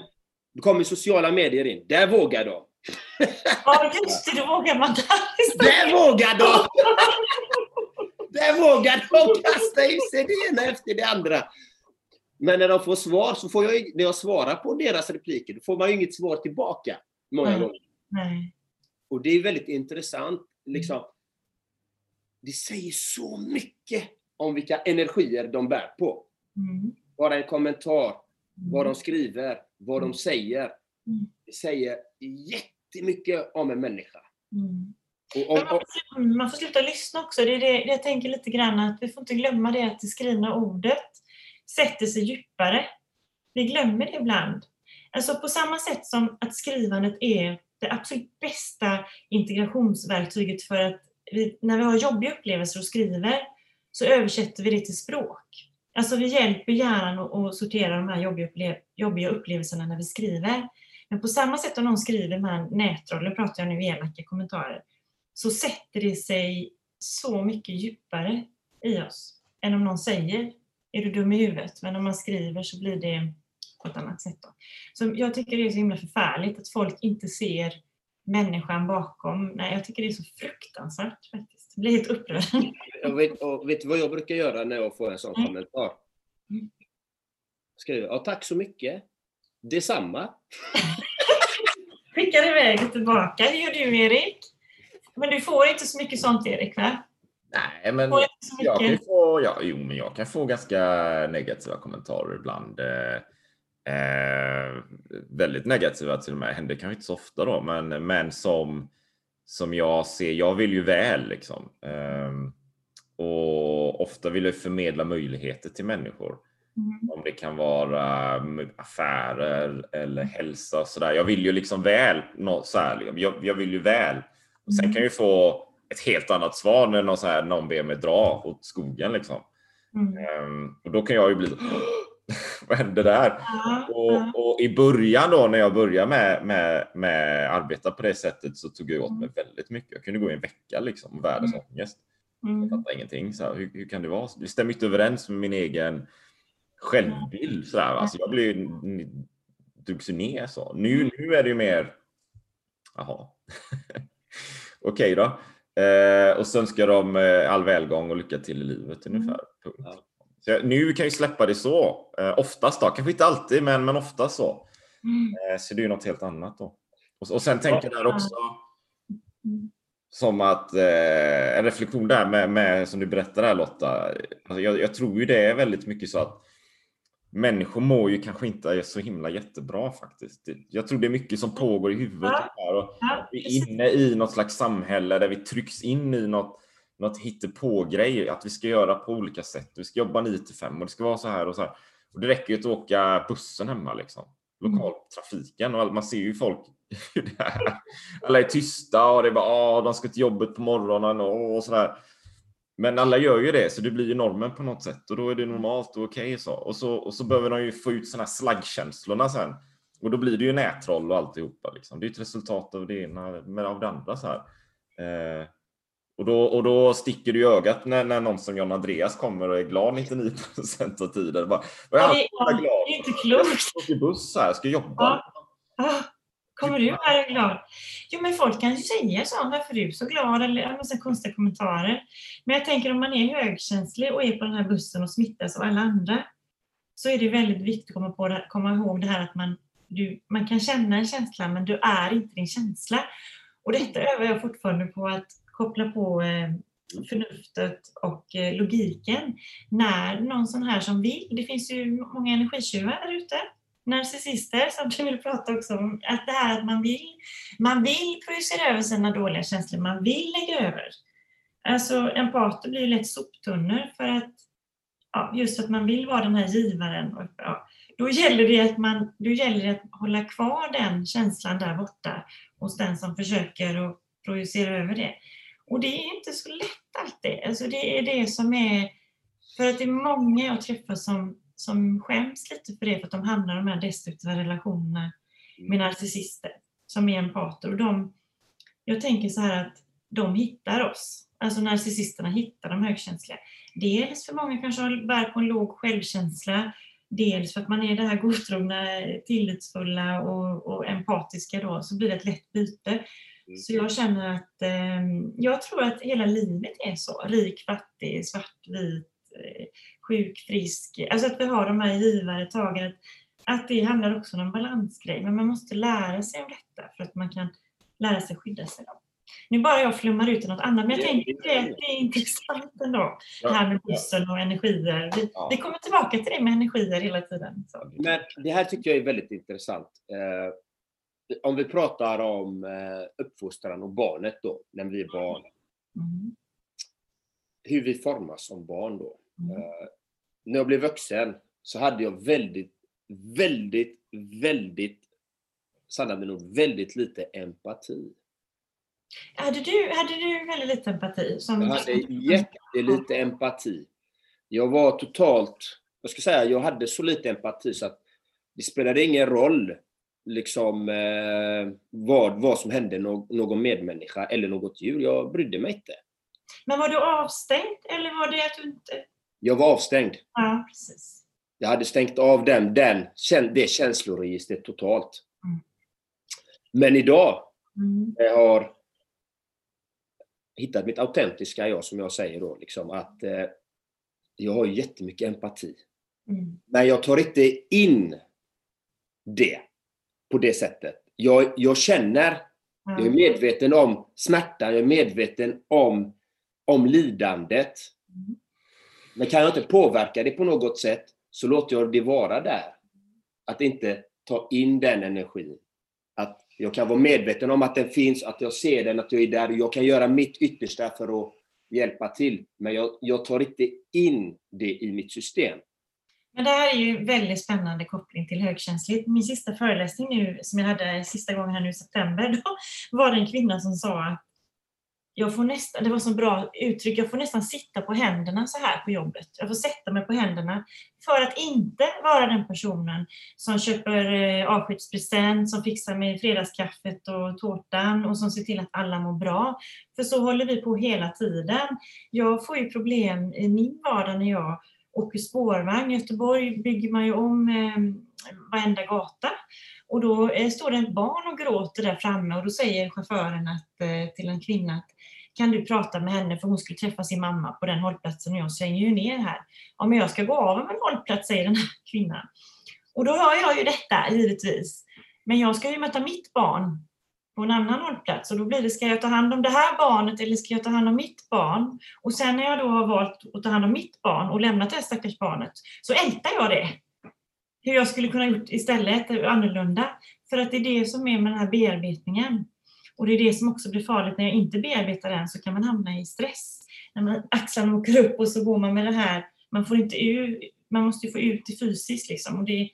då kommer sociala medier in. Där vågar de. [laughs] Ja, just det. Då vågar man där Där vågar de! [laughs] Där vågar de kasta i sig det ena efter det andra. Men när de får svar, så får jag, när jag svarar på deras repliker, då får man ju inget svar tillbaka. Många Nej. gånger. Nej. Och det är väldigt intressant. Liksom, det säger så mycket om vilka energier de bär på. Mm. Bara en kommentar, vad de skriver, vad de säger. Mm. Det säger jättemycket om en människa. Mm. Och om, Men man, får, sluta lyssna också. Det är det, det jag tänker lite grann att vi får inte glömma det att det skrivna ordet sätter sig djupare. Vi glömmer det ibland. Alltså på samma sätt som att skrivandet är det absolut bästa integrationsverktyget för att vi, när vi har jobbiga upplevelser och skriver så översätter vi det till språk. Alltså vi hjälper hjärnan att, sortera de här jobbiga, upplev, jobbiga upplevelserna när vi skriver. Men på samma sätt om någon skriver med en nätroll, nu pratar jag nu elaka kommentarer, så sätter det sig så mycket djupare i oss än om någon säger är du dum i huvudet? Men om man skriver så blir det på ett annat sätt. Då. Så jag tycker det är så himla förfärligt att folk inte ser människan bakom. Nej, jag tycker det är så fruktansvärt faktiskt. Jag blir helt upprörd. Jag vet, och vet du vad jag brukar göra när jag får en sån Nej. kommentar? Mm. Skriver ja tack så mycket. Detsamma. [laughs] Skickar iväg det tillbaka. Det gör du Erik. Men du får inte så mycket sånt Erik va? Nej, men jag kan få, ja, jo, men jag kan få ganska negativa kommentarer ibland. Eh, eh, väldigt negativa till och med. Händer kanske inte så ofta då, men, men som, som jag ser, jag vill ju väl liksom. Ehm, och ofta vill jag förmedla möjligheter till människor. Mm. Om det kan vara mm, affärer eller hälsa och sådär. Jag vill ju liksom väl. Så här, liksom. jag, jag vill ju väl. Och sen Mm. kan jag ju få ett helt annat svar när någon, så här, någon ber mig dra åt skogen. Liksom. Mm. Ehm, och då kan jag ju bli [laughs] vad hände där? Ja, ja. Och, och i början då när jag började med, med, med arbeta på det sättet så tog jag åt mig väldigt mycket. Jag kunde gå i en vecka liksom, och världens ångest. Jag Mm. fattar ingenting. Så här, hur, hur kan det vara? Det stämmer inte överens med min egen självbild. Så där, alltså, jag blev drogs ju ner så. Nu, nu är det ju mer, jaha, [laughs] okej då. Eh, och så önskar de eh, all välgång och lycka till i livet ungefär. Punkt. Så nu kan jag släppa det så. Eh, oftast då, kanske inte alltid, men, men ofta så. Mm. Eh, så det är ju något helt annat då. Och, och sen tänker jag där också som att eh, en reflektion där med, med som du berättade här Lotta. Alltså jag, jag tror ju det är väldigt mycket så att människor mår ju kanske inte så himla jättebra faktiskt. Jag tror det är mycket som pågår i huvudet. Ja. Och Ja, vi är inne i något slags samhälle där vi trycks in i något, något hittepå-grej. Att vi ska göra på olika sätt. Vi ska jobba 9 till 5 och det ska vara så här och så här. Och det räcker ju att åka bussen hemma liksom. Lokaltrafiken och man ser ju folk. [laughs] Alla är tysta och det är bara Åh, de ska till jobbet på morgonen och, och sådär. Men alla gör ju det, så det blir ju normen på något sätt och då är det normalt och okej så. Och så. Och så behöver de ju få ut sådana här slaggkänslorna sen. Och då blir det ju nätroll och alltihopa. Liksom. Det är ett resultat av det ena, men av det andra. Så här. Eh, och, då, och då sticker det i ögat när, när någon som John Andreas kommer och är glad 99 av tiden. Bara, vad är så ja, glad? det är inte Jag klokt. ska åka buss här, ska jobba. Ja. Ah, kommer du vara glad? Jo, men folk kan ju säga så. Varför är du så glad? Eller en massa konstiga kommentarer. Men jag tänker om man är högkänslig och är på den här bussen och smittas av alla andra så är det väldigt viktigt att komma, på det, komma ihåg det här att man, du, man kan känna en känsla men du är inte din känsla. Och detta övar jag fortfarande på att koppla på eh, förnuftet och eh, logiken. När någon sån här som vill, det finns ju många energitjuvar där ute, narcissister som du vill prata också om, att det här att man vill, man vill projicera över sina dåliga känslor, man vill lägga över. Alltså empater blir ju lätt soptunnor för att ja, just att man vill vara den här givaren. Och, ja, då, gäller det att man, då gäller det att hålla kvar den känslan där borta hos den som försöker att projicera över det. Och det är inte så lätt alltid. Alltså det är det som är... För att det är många jag träffar som, som skäms lite för det, för att de hamnar i de här destruktiva relationerna med narcissister som är empater. Och de, jag tänker så här att de hittar oss. Alltså narcissisterna hittar de högkänsliga. Dels för många kanske bär på en låg självkänsla, dels för att man är det här godtrogna, tillitsfulla och, och empatiska då, så blir det ett lätt byte. Så jag känner att eh, jag tror att hela livet är så. Rik, fattig, svart, vit, eh, sjuk, frisk. Alltså att vi har de här givare, tagare. Att det handlar också om en balansgrej. Men man måste lära sig om detta för att man kan lära sig skydda sig. Då. Nu bara jag flummar ut något annat, men jag tänker att det, det är intressant ändå. Det här med bussen och energier. Vi, Ja. vi kommer tillbaka till det med energier hela tiden. Så. Men det här tycker jag är väldigt intressant. Om vi pratar om eh, uppfostran och barnet då, när vi är barn. Mm. Hur vi formas som barn då. Mm. Eh, när jag blev vuxen så hade jag väldigt, väldigt, väldigt, sanna nog väldigt lite empati. Hade, du, hade du väldigt lite empati? Som, Jag hade jättelite empati. Jag var totalt, jag ska säga, jag hade så lite empati så att det spelade ingen roll liksom eh, vad, vad som hände no någon medmänniska eller något djur. Jag brydde mig inte. Men var du avstängd eller var det att du inte... Jag var avstängd. Ja, precis. Jag hade stängt av den, den, det känsloregistret totalt. Mm. Men idag, Mm. jag har hittat mitt autentiska jag, som jag säger då, liksom, att eh, jag har jättemycket empati. Mm. Men jag tar inte in det på det sättet. Jag, jag känner, jag är Ja. medveten om smärtan, jag är medveten om, om lidandet. Mm. Men kan jag inte påverka det på något sätt så låter jag det vara där. Att inte ta in den energin. Att jag kan vara medveten om att den finns, att jag ser den, att jag är där. Jag kan göra mitt yttersta för att hjälpa till. Men jag, jag tar inte in det i mitt system. Men det här är ju väldigt spännande koppling till högkänsligt. Min sista föreläsning nu, som jag hade sista gången här nu i september, [laughs] då var det en kvinna som sa att jag får nästan, det var så bra uttryck, jag får nästan sitta på händerna så här på jobbet. Jag får sätta mig på händerna för att inte vara den personen som köper eh, avskedspresent, som fixar med fredagskaffet och tårtan och som ser till att alla mår bra. För så håller vi på hela tiden. Jag får ju problem i min vardag när jag åker spårvagn. I Göteborg bygger man ju om eh, varenda gata. Och då eh, står det ett barn och gråter där framme och då säger chauffören att, eh, till en kvinna att kan du prata med henne för hon skulle träffa sin mamma på den hållplatsen och jag svänger ju ner här. Ja men jag ska gå av om en hållplats säger den här kvinnan. Och då hör jag ju detta givetvis. Men jag ska ju möta mitt barn på en annan hållplats och då blir det, ska jag ta hand om det här barnet eller ska jag ta hand om mitt barn? Och sen när jag då har valt att ta hand om mitt barn och lämnat det här stackars barnet så ältar jag det. Hur jag skulle kunna gjort istället, annorlunda. För att det är det som är med den här bearbetningen. Och det är det som också blir farligt när jag inte bearbetar den så kan man hamna i stress. När man, axlarna åker upp och så går man med det här, man får inte ur, man måste ju få ut det fysiskt liksom. Och det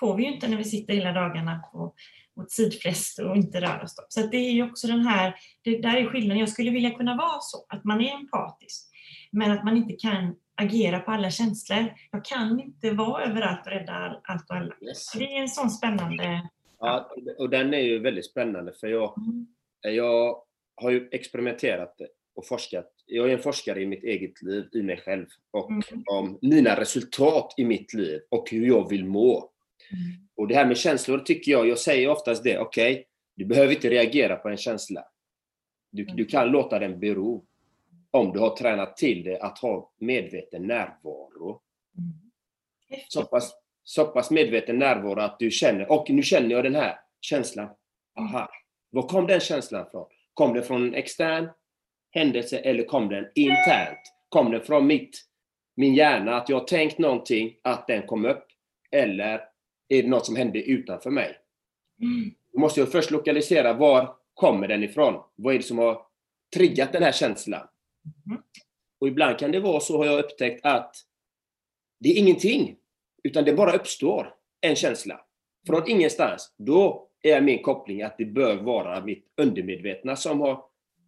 får vi ju inte när vi sitter hela dagarna på vårt sidfläst och inte rör oss. Då. Så det är ju också den här, det där är skillnaden. Jag skulle vilja kunna vara så, att man är empatisk. Men att man inte kan agera på alla känslor. Jag kan inte vara överallt och rädda allt och alla. Så det är en sån spännande... Ja, och den är ju väldigt spännande för jag, Mm. jag har ju experimenterat och forskat. Jag är en forskare i mitt eget liv, i mig själv och Mm. om mina resultat i mitt liv och hur jag vill må. Och det här med känslor tycker jag, jag säger oftast det, okej, du behöver inte reagera på en känsla. Du, du kan låta den bero. Om du har tränat till det att ha medveten närvaro. Så pass, så pass medveten närvaro att du känner, och nu känner jag den här känslan. Aha, var kom den känslan ifrån? Kom den från en extern händelse eller kom den internt? Kom den från mitt, min hjärna, att jag har tänkt någonting, att den kom upp? Eller är det något som hände utanför mig? Då måste jag först lokalisera var kommer den ifrån? Vad är det som har triggat den här känslan? Och ibland kan det vara så, har jag upptäckt, att det är ingenting, utan det bara uppstår en känsla. Från ingenstans. Då är min koppling att det bör vara mitt undermedvetna som har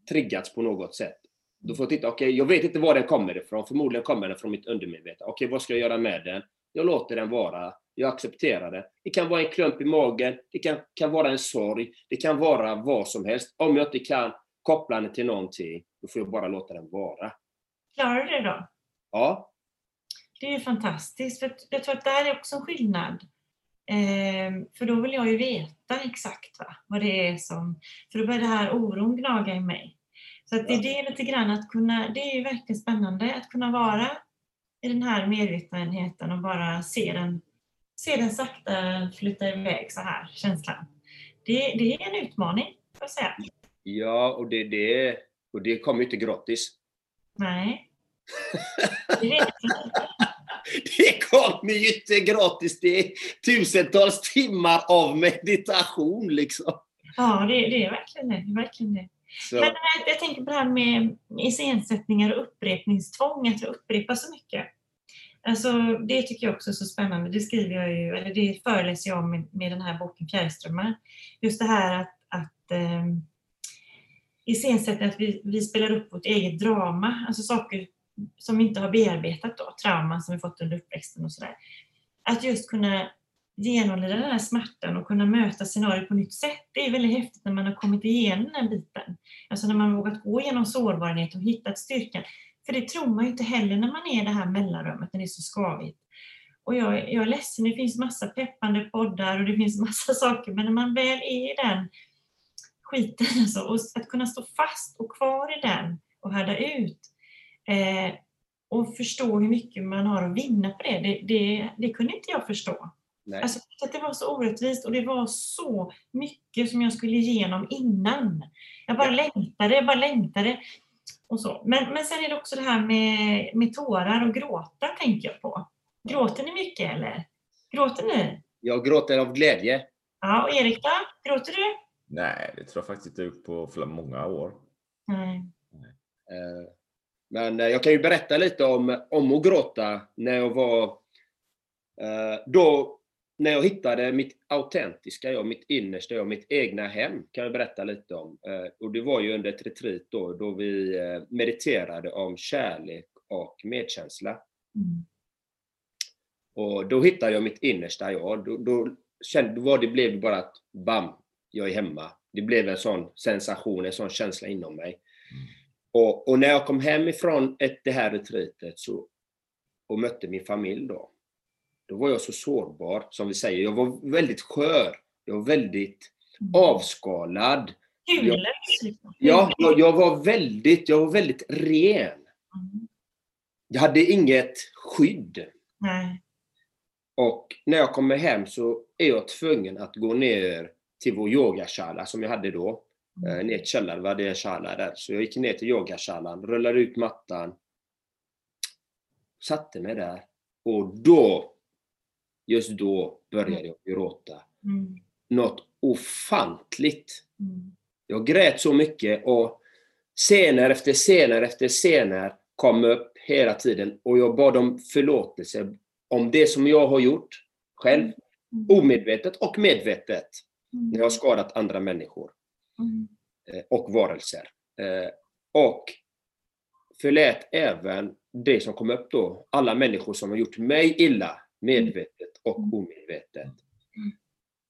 triggats på något sätt. Då får jag titta, okej, jag vet inte var den kommer ifrån. Förmodligen kommer den från mitt undermedvetna. Okej, vad ska jag göra med den? Jag låter den vara. Jag accepterar det. Det kan vara en klump i magen. Det kan, kan vara en sorg. Det kan vara vad som helst. Om jag inte kan koppla den till någonting, då får jag bara låta den vara. Klarar du det då? Ja, Det är ju fantastiskt. För jag tror att det här är också en skillnad. Ehm, för då vill jag ju veta exakt va? vad det är som... För då börjar det här oron gnaga i mig. Så att det är det lite grann att kunna... Det är ju verkligen spännande att kunna vara i den här medvetenheten och bara se den, se den sakta flytta iväg så här, känslan. Det, det är en utmaning, får jag säga. ja och det, det, och det kommer ju inte gratis. Nej. [laughs] Det kommer ju inte gratis. Det är tusentals timmar av meditation liksom. Ja, det, det är verkligen det. verkligen det. Så, Men jag, jag tänker på det här med iscensättningar och upprepningstvång, att jag upprepar så mycket. Alltså, det tycker jag också är så spännande. Det skriver jag ju, eller det föreläser jag om med, med den här boken Fjärrströmmar. Just det här att, att eh, iscensätta att vi, vi spelar upp vårt eget drama, alltså saker som vi inte har bearbetat då, trauman som vi fått under uppväxten och sådär. Att just kunna genomlida den här smärtan och kunna möta scenariot på nytt sätt. Det är väldigt häftigt när man har kommit igenom den här biten. Alltså när man har vågat gå igenom sårbarhet och hittat styrkan. För det tror man ju inte heller när man är i det här mellanrummet, när det är så skavigt. Och jag, jag är ledsen, det finns massa peppande poddar och det finns [laughs] massa saker, men när man väl är i den skiten, alltså, och att kunna stå fast och kvar i den och härda ut eh, och förstå hur mycket man har att vinna på det, det, det, det kunde inte jag förstå. nej. Alltså, att det var så orättvist och det var så mycket som jag skulle igenom innan. Jag bara längtade, jag bara längtade. Och så. Men, men sen är det också det här med, med tårar och gråta, tänker jag på. Gråter ni mycket eller? Gråter ni? Jag gråter av glädje. Ja, och Erik då? Gråter du? Nej, det tror jag faktiskt inte jag gjort på många år. Nej. Eh, Men eh, jag kan ju berätta lite om, om att gråta när jag var... eh, Då, när jag hittade mitt autentiska jag, mitt innersta jag, mitt egna hem, kan jag berätta lite om. Eh, Och det var ju under ett retreat då, då vi eh, mediterade om kärlek och medkänsla. Mm. Och då hittade jag mitt innersta jag. Då, då, kände, då var det, blev det bara att bam, jag är hemma. Det blev en sån sensation, en sån känsla inom mig. Och, och när jag kom hem ifrån ett, det här retreatet så, och mötte min familj då, då var jag så sårbar, som vi säger. Jag var väldigt skör. Jag var väldigt avskalad. Kulor, liksom. Ja, jag, jag var väldigt, jag var väldigt ren. Mm. Jag hade inget skydd. Nej. Och när jag kommer hem så är jag tvungen att gå ner till vår yogashala som jag hade då. Eh, ner till källaren, vi hade en shala där. Så jag gick ner till yogashalan, rullade ut mattan, satte mig där. Och då, just då, började jag gråta. Mm. Något ofantligt. Mm. Jag grät så mycket och scener efter scener efter scener kom upp hela tiden och jag bad om förlåtelse om det som jag har gjort själv, Mm. omedvetet och medvetet, Mm. när jag har skadat andra människor Mm. eh, och varelser. Eh, Och förlät även det som kom upp då, alla människor som har gjort mig illa, medvetet och omedvetet.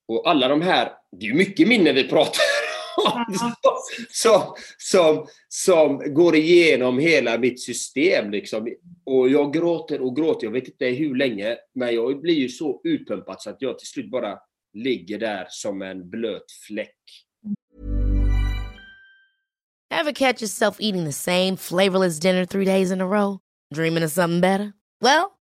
Och alla de här, det är ju mycket minnen vi pratar som, [laughs] som, som går igenom hela mitt system. Liksom. Och jag gråter och gråter, jag vet inte hur länge, men jag blir ju så utpumpad så att jag till slut bara ligger där som en blöt fläck. Ever catch yourself eating the same flavorless dinner three days in a row? Dreaming of something better? Well,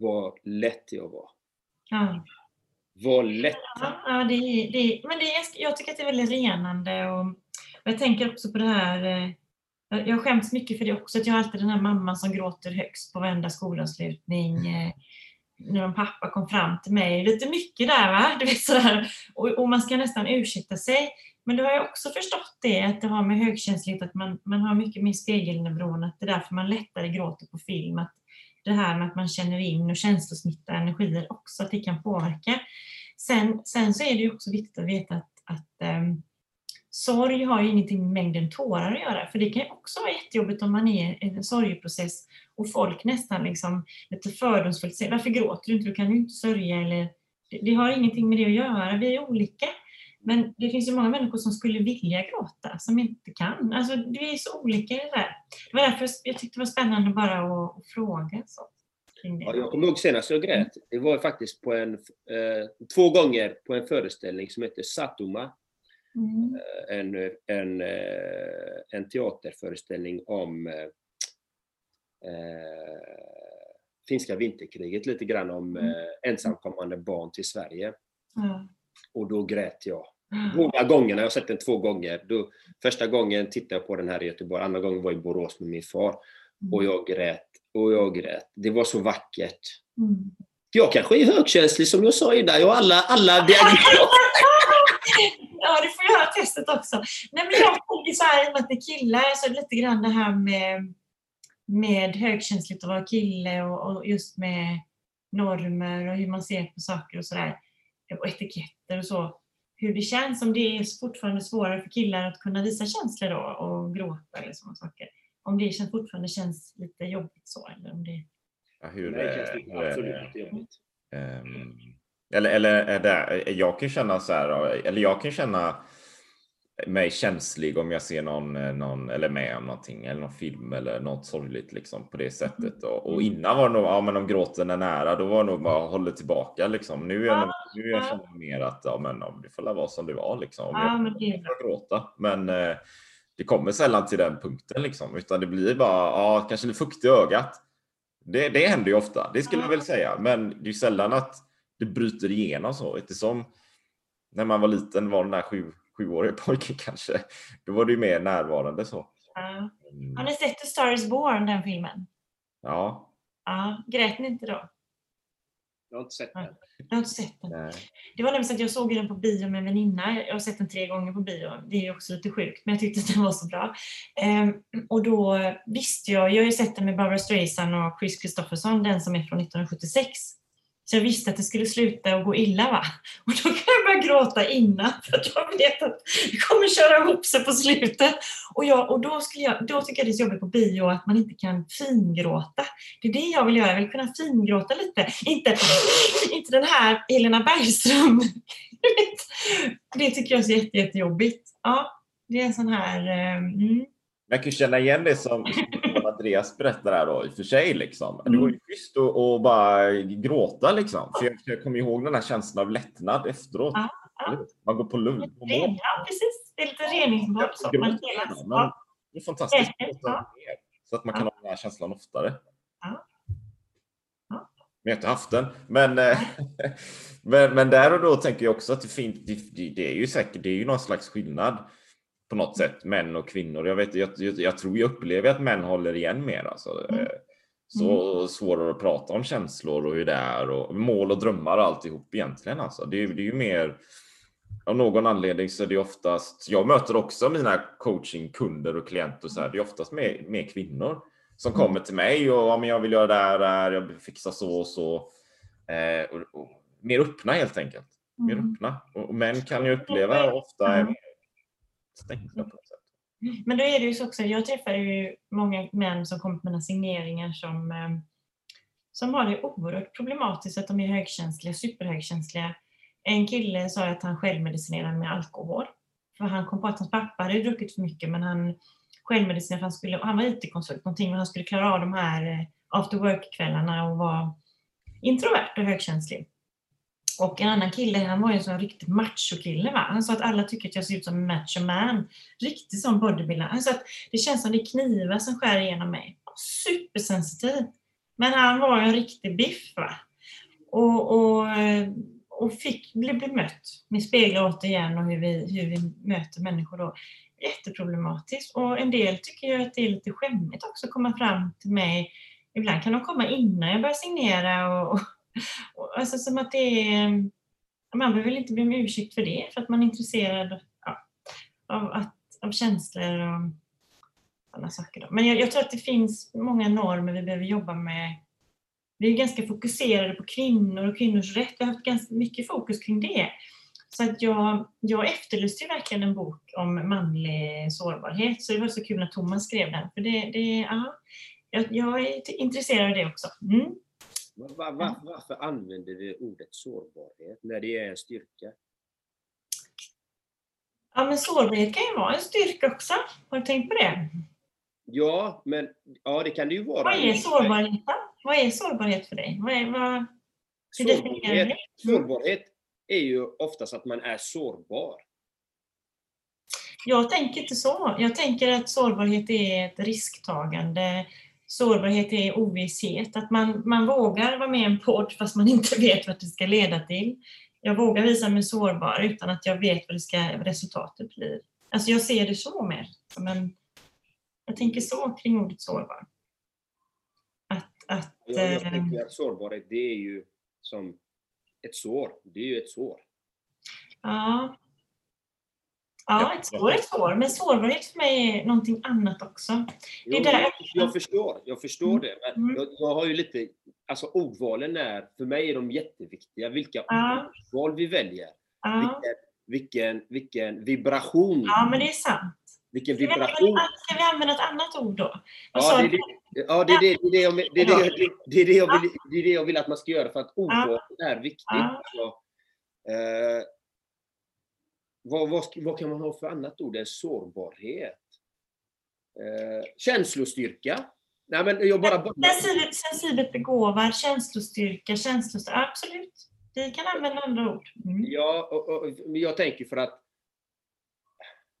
Vad lätt jag var. Ja. Vad lätt. Ja, ja, det, det, men det jag tycker att det är väldigt renande. Och, och jag tänker också på det här, eh, jag skäms mycket för det också, att jag har alltid den här mamman som gråter högst på varenda skolavslutning. eh, När en pappa kom fram till mig, lite mycket där va, du vet sådär. Och, och man ska nästan ursäkta sig. Men då har jag också förstått det, att det har med högkänslighet, att man, man har mycket mer spegelneuron, att det är därför man lättare gråter på film. Att det här med att man känner in och känslosmittar energier också, att det kan påverka. Sen, sen så är det ju också viktigt att veta att, att um, sorg har ju ingenting med mängden tårar att göra. För det kan ju också vara jättejobbigt om man är i en sorgeprocess och folk nästan liksom lite fördomsfullt säger varför gråter du inte? Du kan ju inte sörja. Eller, det, det har ingenting med det att göra. Vi är olika. Men det finns ju många människor som skulle vilja gråta, som inte kan. Alltså, vi är så olika i det där. Det var därför jag tyckte det var spännande bara att, att fråga. Så, det. Ja, jag kommer ihåg senast jag grät. Det var faktiskt på en, eh, två gånger på en föreställning som heter Satuma. Mm. Eh, En, en, eh, en teaterföreställning om eh, eh, finska vinterkriget, lite grann om Mm. eh, ensamkommande barn till Sverige. Ja. Och då grät jag. Båda gångerna, jag har sett den två gånger. Då, första gången tittade jag på den här i Göteborg, andra gången var i Borås med min far. Och jag grät, och jag grät. Det var så vackert. Mm. Jag kanske är högkänslig som jag sa innan. Jag har alla, alla diagnoser. [laughs] Ja, du får göra testet också. Nej, men jag tänker så här, i och med att det är killar, så är det lite grann det här med, med högkänsligt att vara kille och, och just med normer och hur man ser på saker och sådär. Och etiketter och så. Hur det känns, om det är fortfarande svårare för killar att kunna visa känslor då och gråta eller sådana saker. Om det känns, fortfarande känns lite jobbigt så. Eller om det... Ja, hur, Nej, det eh, känns hur är absolut det? inte jobbigt. Ehm, eller, eller är det, jag kan känna så här, eller jag kan känna mig känslig om jag ser någon, eh, någon eller med om någonting eller någon film eller något sorgligt liksom på det sättet. Och, och innan var det nog, ja men om gråten är nära, då var det nog bara håller tillbaka liksom. Nu är jag, nu är jag Ja. känner mer att, ja men om det får vara som det var liksom. Om Ja, jag, är jag får gråta. Men eh, det kommer sällan till den punkten liksom, utan det blir bara, ja kanske lite fukt i ögat. Det, det händer ju ofta, det skulle jag väl säga. Men det är sällan att det bryter igenom så. Eftersom när man var liten var den där sju, sjuåriga [laughs] pojken kanske. Då var det ju mer närvarande så. Ja. Mm, Har ni sett The Star is Born, den filmen? Ja. Ja, grät ni inte då? Jag har inte sett den. Jag har inte sett den. nej. Det var nämligen så att jag såg den på bio med en väninna. Jag har sett den tre gånger på bio. Det är ju också lite sjukt, men jag tyckte att den var så bra. Ehm, och då visste jag, jag har ju sett den med Barbara Streisand och Chris Christopherson, den som är från 1976. Så jag visste att det skulle sluta och gå illa va. Och då kan jag börja gråta innan för att jag vet att det kommer köra ihop sig på slutet. Och, jag, och då, skulle jag, då tycker jag det är så jobbigt på bio att man inte kan fingråta. Det är det jag vill göra, jag vill kunna fingråta lite. Inte, inte den här Helena Bergström. Det tycker jag är så jätte, jättejobbigt. Ja, det är en sån här... Eh, mm. Jag kan känna igen det som, som Andreas berättar här då i och för sig liksom. Det var ju schysst att att bara gråta liksom. För jag, jag kommer ihåg den här känslan av lättnad efteråt. Ja. Ja. Man går på lugn. mår. Ren, ja, precis. Det är lite reningsbad. Det är delas. men Ja. det är fantastiskt. Ja. Så att man kan ha den här känslan oftare. Men jag har inte haft den. Men, eh, [laughs] men, men där och då tänker jag också att det, finns, det, det är ju säkert det är ju någon slags skillnad på något sätt, män och kvinnor. Jag, vet, jag, jag, tror jag upplever att män håller igen mer. Alltså. Mm. Eh, Så svårare att prata om känslor och hur det är och mål och drömmar och alltihop egentligen. Alltså. Det, är, det är ju mer av någon anledning så är det oftast, jag möter också mina coachingkunder och klienter så här, det är oftast mer, mer kvinnor som Mm. kommer till mig och ja, men jag vill göra det här, det här jag vill fixa så och så. Eh, och, och, mer öppna helt enkelt. Mer Mm. öppna. Och, och män kan ju uppleva ofta är Mer stängda på något sätt. Men då är det ju så också, jag träffar ju många män som kommer på mina signeringar som, eh, som har det oerhört problematiskt att de är högkänsliga, superhögkänsliga. En kille sa att han självmedicinerar med alkohol. För han kom på att hans pappa hade druckit för mycket men han självmedicinerade för han, skulle, han var IT-konsult någonting och han skulle klara av de här eh, after work-kvällarna och var introvert och högkänslig. Och en annan kille, han var ju en sån riktig machokille. Va? Han sa att alla tycker att jag ser ut som en macho man. Riktig sån bodybuilder. Han sa att det känns som det är knivar som skär igenom mig. Supersensitiv. Men han var ju en riktig biff. Va? Och, och, och fick bli bemött med speglar återigen och hur vi, hur vi möter människor då. Jätteproblematiskt. Och en del tycker ju att det är lite skämmigt också att komma fram till mig. Ibland kan de komma innan jag börjar signera och, och alltså som att det är... Man behöver väl inte be om ursäkt för det, för att man är intresserad ja, av, att, av känslor och sådana saker. Då. Men jag, jag tror att det finns många normer vi behöver jobba med. Vi är ganska fokuserade på kvinnor och kvinnors rätt. Vi har haft ganska mycket fokus kring det. Så att jag, jag efterlyste ju verkligen en bok om manlig sårbarhet, så det var så kul när Thomas skrev den. För det, det, ja, jag, jag är intresserad av det också. Mm. Var, var, varför använder vi ordet sårbarhet när det är en styrka? Ja, men sårbarhet kan ju vara en styrka också. Har du tänkt på det? Ja, men ja, det kan det ju vara. Vad är sårbarhet? Vad är sårbarhet för dig? Vad är, vad, Sårbarhet, det? Sårbarhet är ju oftast att man är sårbar. Jag tänker inte så. Jag tänker att sårbarhet är ett risktagande. Sårbarhet är ovisshet. Att man, man vågar vara med i en podd fast man inte [laughs] vet vad det ska leda till. Jag vågar visa mig sårbar utan att jag vet vad, ska, vad resultatet blir. Alltså jag ser det så mer. Som en, jag tänker så kring ordet sårbar. Att, att, Jag, jag eh, tänker att sårbarhet, det är ju som ett sår. Det är ju ett sår. Ja. Ja, ett sår är ett sår. Men sårbarhet för mig är någonting annat också. Det är där- jag, jag förstår, jag förstår Mm. det. Men Mm. jag, jag har ju lite, alltså ordvalen är, för mig är de jätteviktiga. Vilka Ja. ordval vi väljer. Ja, Vilken, vilken, vilken vibration. ja men det är sant. Vilken vibration. ska vi använda ett annat ord då? Ja, det är det, ja, det är det, det, är det, jag, det, är det, det, det, är det, jag vill, det är det jag vill att man ska göra för att ordval är viktigt. Ja. Alltså, eh, vad, vad, vad kan man ha för annat ord än sårbarhet? Eh, känslostyrka? Nej, men jag bara... Sensibelt, sensibelt begåvad, känslostyrka, känslostyrka. Absolut. Vi kan använda andra ord. Mm. Ja, och, och, jag tänker för att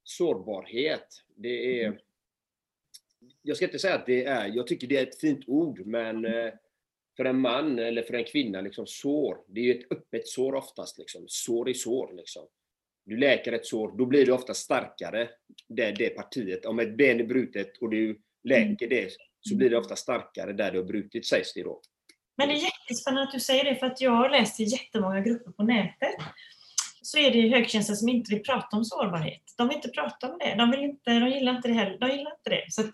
sårbarhet, det är... Jag ska inte säga att det är, jag tycker det är ett fint ord, men eh, för en man eller för en kvinna, liksom sår, det är ju ett öppet sår oftast. Liksom. Sår i sår. Liksom. Du läker ett sår, då blir det ofta starkare, det, det partiet. Om ett ben är brutet och du läker det, så blir det ofta starkare där det har brutit, sägs det då. Men det är jättespännande att du säger det, för att jag har läst i jättemånga grupper på nätet. Så är det högkänsliga som inte vill prata om sårbarhet. De vill inte prata om det. De, vill inte, de gillar inte det heller. De gillar inte det. Så att,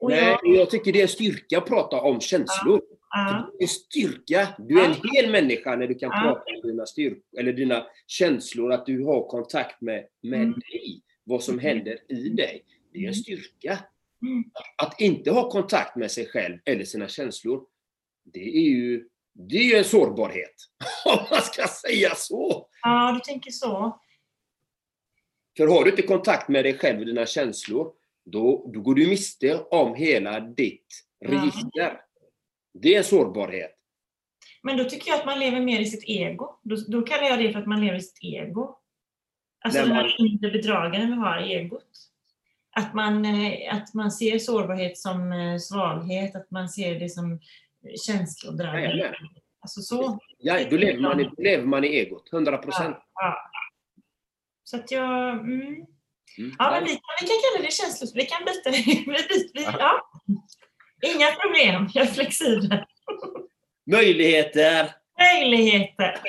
och Nej, jag, jag tycker det är en styrka att prata om känslor. ja, Det är styrka. Du är en hel människa när du kan Ja. prata om dina, styrk eller dina känslor, att du har kontakt med, med Mm. dig, vad som händer i dig. Det är en styrka. Mm. Att inte ha kontakt med sig själv eller sina känslor, det är ju, det är ju en sårbarhet. [laughs] Om man ska säga så. ja, du tänker så. För har du inte kontakt med dig själv och dina känslor, då, då går du miste om hela ditt Ja. register. Det är en sårbarhet. Men då tycker jag att man lever mer i sitt ego. Då, då kallar jag det för att man lever i sitt ego. Alltså den man- här inre bedragaren vi har, egot. Att man, eh, att man ser sårbarhet som eh, svaghet, att man ser det som känslodrag. Jajamän. Alltså så. Ja, då lever man, i, lever man i egot, 100 procent. Ja. Så att jag... Mm. Mm. Ja, men vi, vi kan kalla det känslos... Vi kan byta. [laughs] Vi, byter- vi, ja. Inga problem. Jag är flexibel. Möjligheter. Möjligheter.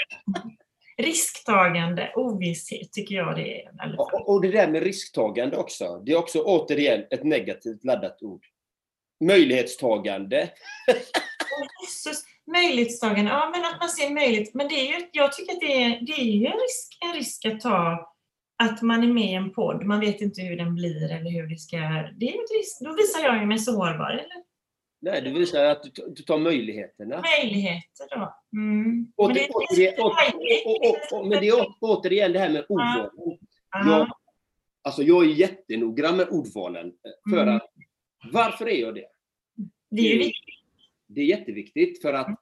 Risktagande, ovisshet tycker jag det är. Och, och- det där med risktagande också. Det är också återigen ett negativt laddat ord. Möjlighetstagande. [laughs] Jesus, möjlighetstagande, ja men att man ser möjlighet. Men det är ju, jag tycker att det är, det är ju en risk, en risk att ta att man är med i en podd, man vet inte hur den blir eller hur det ska... Det är ju ett risk. Då visar jag ju mig sårbar, eller? Nej, det visar att du, du tar möjligheterna. Möjligheter då. Mm. Åter, Men det återigen, åter, men det är återigen det här med ordvalen. Ja. Jag, alltså jag är jättenoggrann med ordvalen. För Mm. att, varför är jag det? Det är ju viktigt. Det är jätteviktigt för att,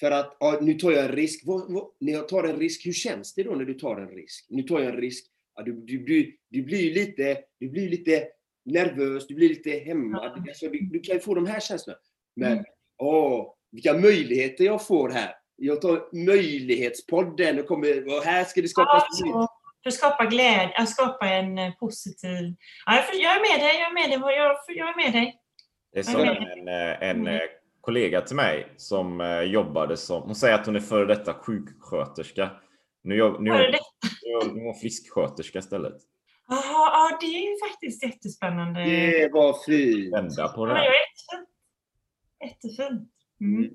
för att ja, nu tar jag en risk. Vad, vad, när jag tar en risk, hur känns det då när du tar en risk? Nu tar jag en risk. Ja, du, du, du, du, blir lite, du blir lite nervös, du blir lite hämmad. Ja. Alltså, du, du kan ju få de här känslorna. Men Mm. åh, vilka möjligheter jag får här. Jag tar möjlighetspodden och kommer, och här ska det Ja, skapas så, för att skapa glädje, att skapa en eh, positiv... Ja, jag, jag är med dig, jag är med dig, jag, jag är med dig. Det är som en, eh, en eh, kollega till mig som jobbade som, hon säger att hon är före detta sjuksköterska. Nu, jobb- nu, Är hon frisksköterska istället. Jaha, ja, det är ju faktiskt jättespännande. Det var fint. Vända på det Ja, här. jättefint. Jättefint. Mm.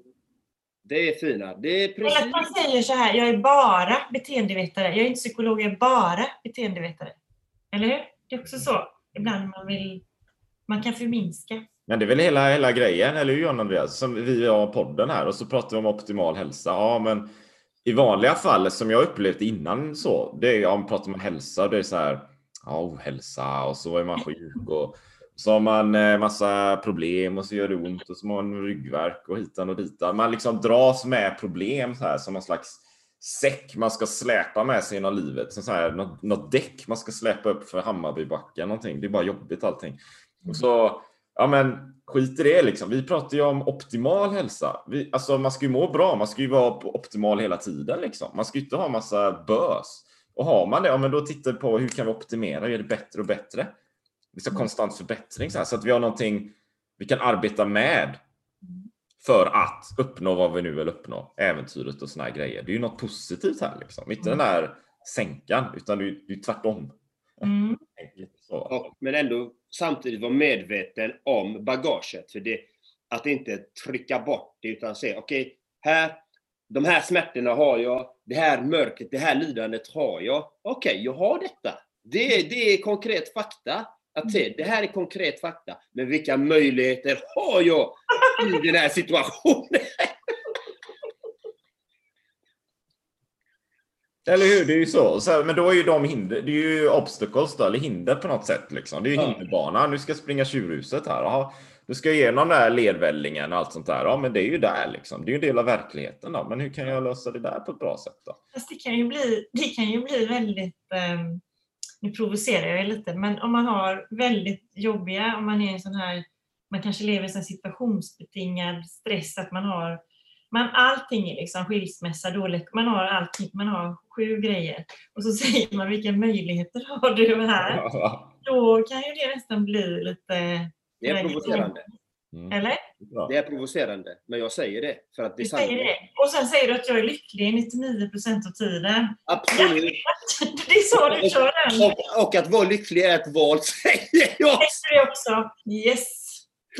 Det är fina. Det är Eller att precis. man säger så här, jag är bara beteendevetare. Jag är inte psykolog, jag är bara beteendevetare. Eller hur? Det är också så. Ibland man vill... Man kan förminska. Men det är väl hela, hela grejen, eller hur John Andreas? Som vi har podden här och så pratar vi om optimal hälsa. Ja, men i vanliga fall som jag upplevt innan så, det är om man pratar om hälsa, det är så här, ja, ohälsa och så är man sjuk och så har man eh, massa problem och så gör det ont och så har man ryggvärk och hitan och ditan. Man liksom dras med problem så här som någon slags säck man ska släpa med sig genom livet. Som så här, något, något däck man ska släpa upp för Hammarbybacken. Någonting. Det är bara jobbigt allting. Och så, ja men skit i det liksom. Vi pratar ju om optimal hälsa. Vi, alltså man ska ju må bra, man ska ju vara optimal hela tiden liksom. Man ska ju inte ha massa bös. Och har man det, ja men då tittar vi på hur kan vi optimera och göra det bättre och bättre. Det ska konstant förbättring så, här, så att vi har någonting vi kan arbeta med för att uppnå vad vi nu vill uppnå. Äventyret och såna här grejer. Det är ju något positivt här liksom. Inte den här sänkan, utan det är ju tvärtom. Mm. [laughs] Så. Och, men ändå samtidigt vara medveten om bagaget. För det, att inte trycka bort det utan se, okej, här, de här smärtorna har jag, det här mörkret, det här lidandet har jag. Okej, jag har detta. Det, det är konkret fakta. Att se, det här är konkret fakta. Men vilka möjligheter har jag i den här situationen? Eller hur? Det är ju så. så här, men då är ju de hinder, det är ju obstacles då, eller hinder på något sätt. Liksom. Det är ju Ja. hinderbana. Nu ska springa tjurhuset här. Jaha, du ska igenom den där ledvällingen och allt sånt där. Ja, men det är ju där liksom. Det är ju en del av verkligheten då. Men hur kan jag lösa det där på ett bra sätt då? Fast det kan ju bli, det kan ju bli väldigt... ehm, nu provocerar jag lite, men om man har väldigt jobbiga, om man är en sån här... Man kanske lever i en här situationsbetingad stress, att man har... Man, allting är liksom skilsmässa, dåligt, man har allting, man har sju grejer. Och så [laughs] säger man vilka möjligheter har du här? Då kan ju det nästan bli lite... Det är provocerande. Mm. Eller? Det är provocerande. Men jag säger det. För att det är Du säger det. Och sen säger du att jag är lycklig 99 procent av tiden. Absolut. [laughs] Det är så du kör den. Och, och att vara lycklig är ett val, [laughs] säger jag. Är också. Yes.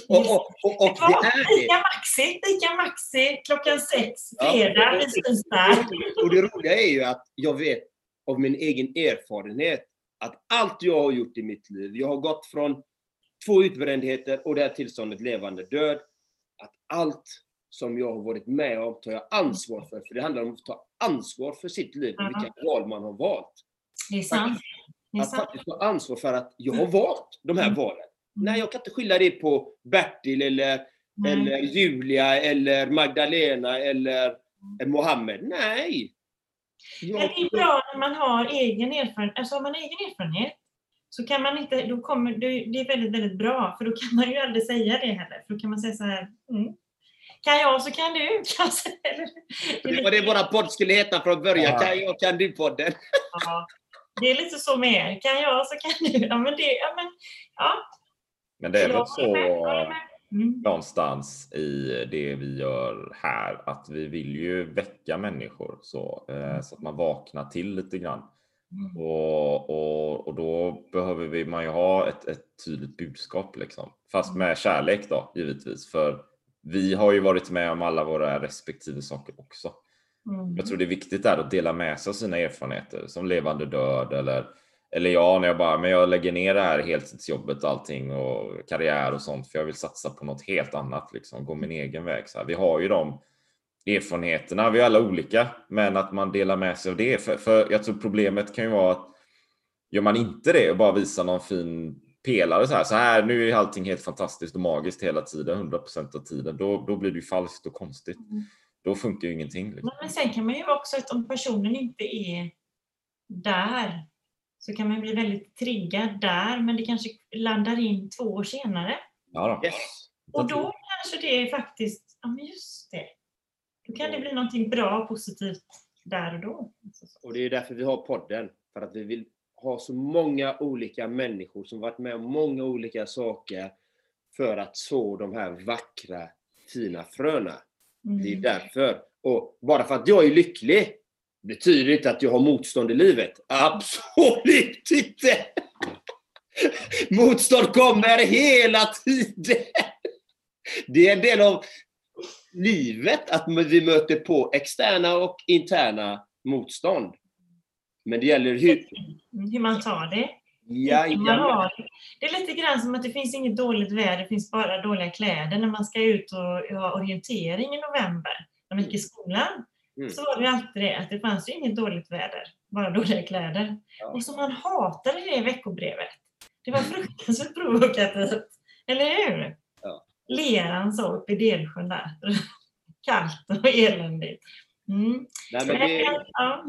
Och, och, och, och det är det. Lika Maxi, lika Maxi klockan sex, Ja. fredag, syns där. Och det roliga är ju att jag vet av min egen erfarenhet att allt jag har gjort i mitt liv, jag har gått från två utbrändheter och det här tillståndet levande död, att allt som jag har varit med om tar jag ansvar för. För det handlar om att ta ansvar för sitt liv och vilka val man har valt. Det är sant. Det Att sant. faktiskt ta ansvar för att jag har valt de här valen. Nej, jag kan inte skylla det på Bertil eller, Nej. eller Julia eller Magdalena eller Mm. Mohammed. Nej! Men det är bra när man har egen erfarenhet. Alltså har man egen erfarenhet så kan man inte, då kommer, det är väldigt, väldigt bra för då kan man ju aldrig säga det heller. För då kan man säga så här, mm. kan jag så kan du. Kanske. Det var det våra podd skulle heta från början, Ja. kan jag kan du-podden. Ja, det är lite så med er. Kan jag så kan du. Ja, men det, ja, men, ja. Men det är väl så. Mm. någonstans i det vi gör här att vi vill ju väcka människor så, eh, så att man vaknar till lite grann. Mm. Och, och, och då behöver vi, man ju ha ett, ett tydligt budskap liksom. Fast med kärlek då givetvis. För vi har ju varit med om alla våra respektive saker också. Mm. Jag tror det är viktigt där att dela med sig av sina erfarenheter som levande död eller eller jag när jag bara, men jag lägger ner det här heltidsjobbet och allting och karriär och sånt för jag vill satsa på något helt annat liksom, gå min egen väg. Så här. Vi har ju de erfarenheterna, vi är alla olika, men att man delar med sig av det. För, för jag tror problemet kan ju vara att gör man inte det och bara visar någon fin pelare så här, så här nu är allting helt fantastiskt och magiskt hela tiden, 100% av tiden, då, då blir det ju falskt och konstigt. Då funkar ju ingenting. Liksom. Men sen kan man ju också, att om personen inte är där, så kan man bli väldigt triggad där, men det kanske landar in två år senare. Ja, då. Yes. Och då kanske det är faktiskt, ja men just det. Då kan det bli någonting bra och positivt där och då. Och det är därför vi har podden. För att vi vill ha så många olika människor som varit med om många olika saker för att så de här vackra, fina fröna. Det är Mm. därför. Och bara för att jag är lycklig betyder inte att jag har motstånd i livet. Absolut inte! Motstånd kommer hela tiden. Det är en del av livet att vi möter på externa och interna motstånd. Men det gäller hur... Hur man tar det. Jajamän. det är lite grann som att det finns inget dåligt väder, det finns bara dåliga kläder när man ska ut och ha orientering i november, när man gick i skolan. Mm. Så var det ju alltid det, att det fanns ju inget dåligt väder, bara dåliga kläder. Ja. Och så man hatade det veckobrevet. Det var fruktansvärt provokativt, eller hur? Ja. Leran så uppe i Delsjön där. [laughs] Kallt och eländigt. Mm. Nej, men det, Ja.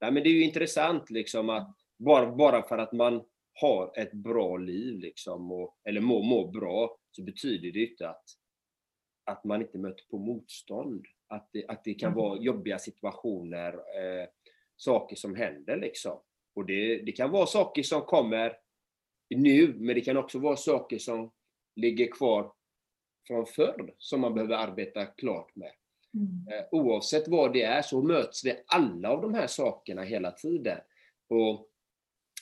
nej, men det är ju intressant liksom att bara, bara för att man har ett bra liv liksom, och, eller mår må bra, så betyder det inte att, att man inte möter på motstånd. Att det, att det kan Mm. vara jobbiga situationer, eh, saker som händer liksom. Och det, det kan vara saker som kommer nu, men det kan också vara saker som ligger kvar från förr, som man behöver arbeta klart med. Mm. Eh, Oavsett vad det är så möts vi alla av de här sakerna hela tiden. Och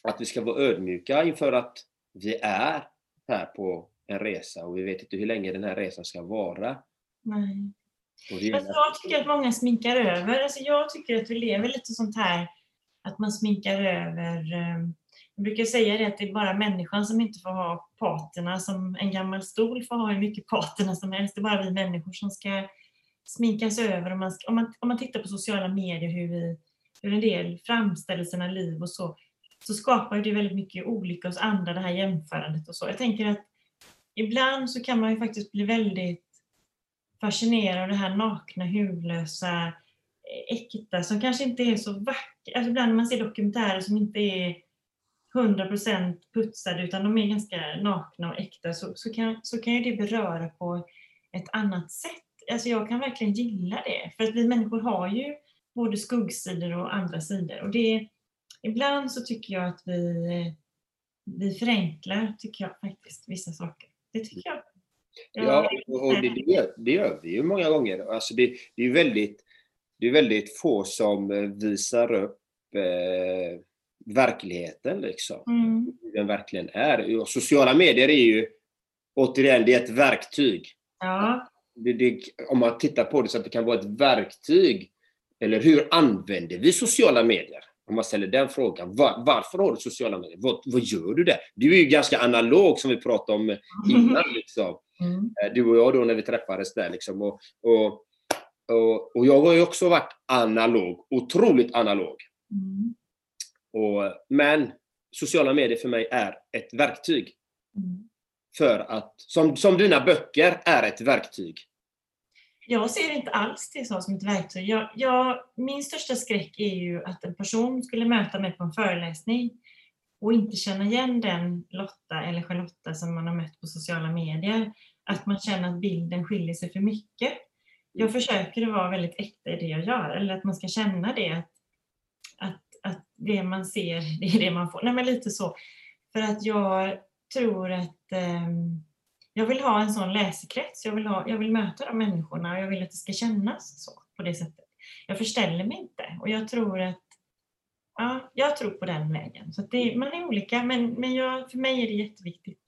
att vi ska vara ödmjuka inför att vi är här på en resa och vi vet inte hur länge den här resan ska vara. Nej. Fast gäller- jag tycker att många sminkar över. Alltså jag tycker att vi lever lite sånt här att man sminkar över. eh, Jag brukar säga det att det är bara människan som inte får ha patina som en gammal stol får ha hur mycket patina som helst. Det är bara vi människor som ska sminkas över. Om man, om man, om man tittar på sociala medier hur, vi, hur en del framställer sina liv och så, så skapar det väldigt mycket olycka hos andra, det här jämförandet och så. Jag tänker att ibland så kan man ju faktiskt bli väldigt fascinerad av det här nakna, hudlösa, eh, äkta som kanske inte är så vackert. Alltså ibland när man ser dokumentärer som inte är 100% putsade utan de är ganska nakna och äkta så, så, kan, så kan ju det beröra på ett annat sätt. Alltså jag kan verkligen gilla det för att vi människor har ju både skuggsidor och andra sidor och det ibland så tycker jag att vi, eh, vi förenklar, tycker jag faktiskt, vissa saker. Det tycker jag. Ja, och det, det, gör, det gör vi ju många gånger. Alltså det, det är väldigt, det är väldigt få som eh, visar upp eh, verkligheten liksom. Mm. Hur den verkligen är. Och sociala medier är ju, återigen, det är ett verktyg. Ja, Det, det, om man tittar på det så att det kan vara ett verktyg. Eller hur använder vi sociala medier? Om man ställer den frågan. Var, varför har du sociala medier? Vad, vad gör du där? Du är ju ganska analog som vi pratade om innan. Liksom. mm. Eh, Du och jag då när vi träffades där. Liksom. Och, och, och, och jag har ju också varit analog. Otroligt analog. Mm. Och, men sociala medier för mig är ett verktyg. Mm. För att, som, som dina böcker är ett verktyg jag ser inte alls det så som ett verktyg. Jag, jag, min största skräck är ju att en person skulle möta mig på en föreläsning och inte känna igen den Lotta eller Charlotta som man har mött på sociala medier. Att man känner att bilden skiljer sig för mycket. Jag försöker att vara väldigt äkta i det jag gör, eller att man ska känna det att, att, att det man ser, [laughs] det är det man får. Nej, men lite så. För att jag tror att um, jag vill ha en sån läsekrets. Jag vill, ha, jag vill möta de människorna och jag vill att det ska kännas så på det sättet. Jag förställer mig inte och jag tror att ja, jag tror på den vägen. Så det, man är olika, men, men jag, för mig är det jätteviktigt.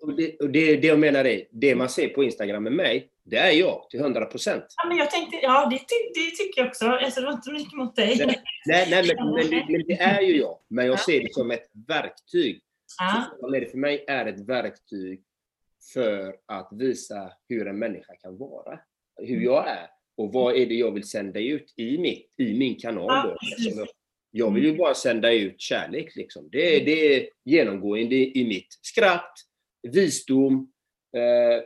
Och det, och det, det jag menar är, det man ser på Instagram med mig, det är jag till 100 procent. Ja, men jag tänkte, ja det, det tycker jag också. Alltså, det var inte mycket mot dig. Nej, nej, nej men, men, men, det är ju jag. Men jag ser det som ett verktyg. Ja. För mig är ett verktyg för att visa hur en människa kan vara. Hur Mm. jag är. Och vad är det jag vill sända ut i, mitt, i min kanal. Då. jag, jag vill ju bara sända ut kärlek. Liksom. Det, är- det är genomgående i mitt. Skratt, visdom, eh,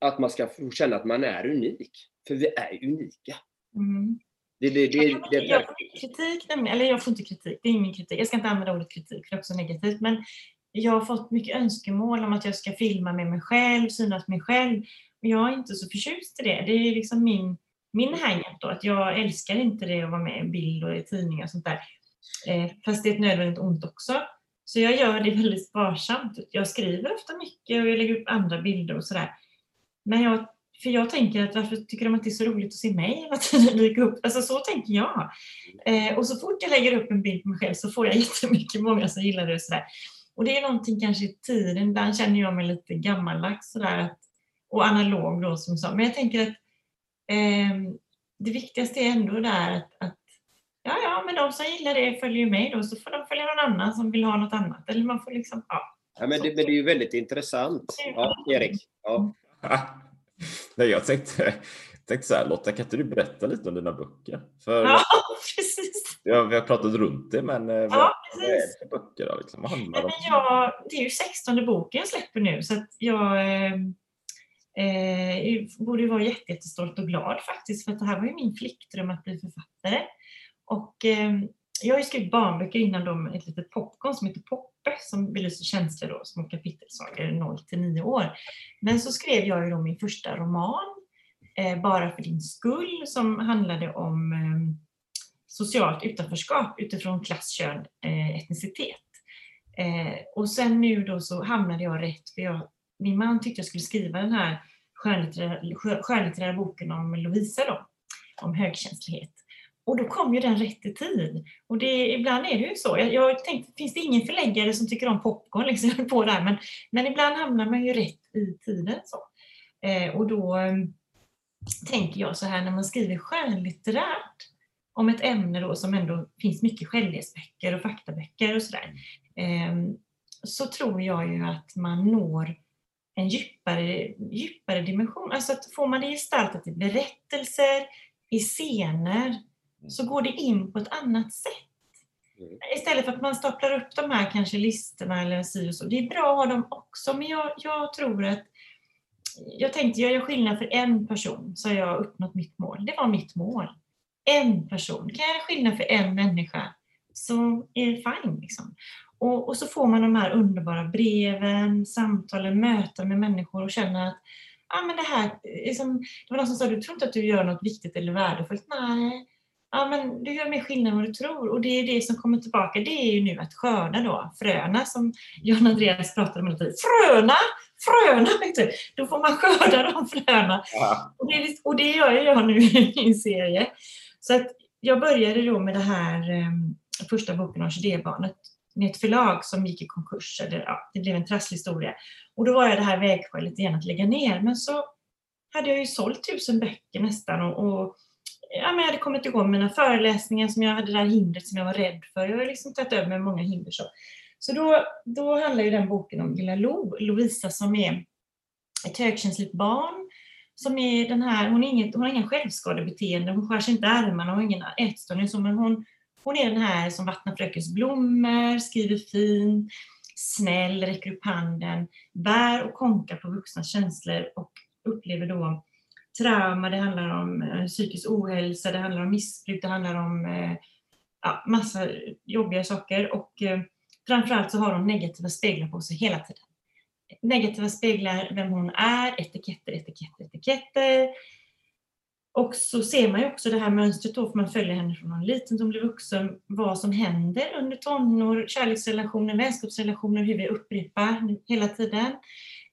att man ska få känna att man är unik. För vi är unika. Mm. Det, det, det, Jag får jag får kritik, eller jag får inte kritik, det är ingen kritik. Jag ska inte använda ordet kritik, för det är också negativt. Men jag har fått mycket önskemål om att jag ska filma med mig själv, synas mig själv. Men jag är inte så förtjust i det. Det är liksom min, min hang-up då, att jag älskar inte det att vara med i bild och i tidningar och sånt där. Eh, fast det är ett nödvändigt ont också. Så jag gör det väldigt sparsamt. Jag skriver ofta mycket och jag lägger upp andra bilder och sådär. Men jag, för jag tänker att varför tycker de att det är så roligt att se mig hela tiden dyka upp? Alltså så tänker jag. Eh, och så fort jag lägger upp en bild på mig själv så får jag [laughs] jättemycket många som gillar det och sådär. Och det är någonting kanske i tiden, ibland känner jag mig lite gammaldags sådär. Att, och analog då som sa. Men jag tänker att eh, det viktigaste är ändå där att, att ja, ja, men de som gillar det följer ju mig då, så får de följa någon annan som vill ha något annat. Eller man får liksom, ja. ja, men det, men det är ju väldigt intressant. Ja, Erik. Ja. [laughs] Nej, jag tänkte, tänkte så här, Lotta, kan inte du berätta lite om dina böcker? För Ja, [laughs] precis. Ja, vi har pratat runt det, men eh, vad, Ja, vad är det för böcker? Då, liksom? Vad handlar Nej, de om? men jag, det är ju 16 boken jag släpper nu så att jag eh, eh, borde vara jätte, jättestolt och glad faktiskt för att det här var ju min flickdröm att bli författare. Och eh, jag har ju skrivit barnböcker innan med ett litet popcorn som heter Poppe som belyser känslor då, små kapitelsagor 0 till 9 år. Men så skrev jag ju då min första roman, eh, Bara för din skull, som handlade om eh, socialt utanförskap utifrån klass, kön, eh, etnicitet. Eh, och sen nu då så hamnade jag rätt, för jag, min man tyckte jag skulle skriva den här skönlitterära, skönlitterära boken om Lovisa då, om högkänslighet. Och då kom ju den rätt i tid. Och det, ibland är det ju så. Jag, jag tänkte, finns det ingen förläggare som tycker om popcorn liksom, [laughs] på där, men, men ibland hamnar man ju rätt i tiden. Så. Eh, och då eh, tänker jag så här, när man skriver skönlitterärt om ett ämne då som ändå finns mycket självhjälpsböcker och faktaböcker och sådär, eh, så tror jag ju att man når en djupare, djupare dimension. Alltså att får man det gestaltat i berättelser, i scener, så går det in på ett annat sätt. Mm. Istället för att man staplar upp de här kanske listorna eller si och så. Det är bra att ha dem också, men jag, jag tror att jag tänkte, gör jag skillnad för en person så har jag uppnått mitt mål. Det var mitt mål. En person. Kan jag göra skillnad för en människa så är det fine. Liksom. Och, och så får man de här underbara breven, samtalen, möten med människor och känner att ah, men det här, liksom, det var någon som sa, du tror inte att du gör något viktigt eller värdefullt? Nej, ja, men du gör mer skillnad än vad du tror. Och det är det som kommer tillbaka, det är ju nu att skörda då, fröna som John Andreas pratade om. Fröna! Fröna! Du. Då får man [laughs] skörda de fröna. Ja. Och det, och det gör jag nu i min serie. Så att jag började då med det här eh, första boken, om orkidébarnet med ett förlag som gick i konkurs. Eller, ja, det blev en trasslig historia. Och då var jag det här vägskälet igen att lägga ner. Men så hade jag ju sålt tusen böcker nästan och, och ja, men jag hade kommit igång med mina föreläsningar som jag hade det där hindret som jag var rädd för. Jag har liksom tagit över med många hinder. Så, så då, då handlar ju den boken om lilla Lo, Lovisa som är ett högkänsligt barn. Som är den här, hon, är inget, hon har ingen självskadebeteende, hon skär sig inte i armarna, hon har ingen ätstörning. så, Men hon, hon är den här som vattnar frökens blommor, skriver fint, snäll, räcker upp handen, bär och konkar på vuxnas känslor och upplever då trauma, det handlar om eh, psykisk ohälsa, det handlar om missbruk, det handlar om eh, ja, massa jobbiga saker. Och eh, framförallt så har hon negativa speglar på sig hela tiden. Negativa speglar vem hon är, etiketter, etiketter, etiketter. Och så ser man ju också det här mönstret då, för man följer henne från hon liten som hon blir vuxen, vad som händer under tonår, kärleksrelationer, vänskapsrelationer, hur vi upprepar hela tiden.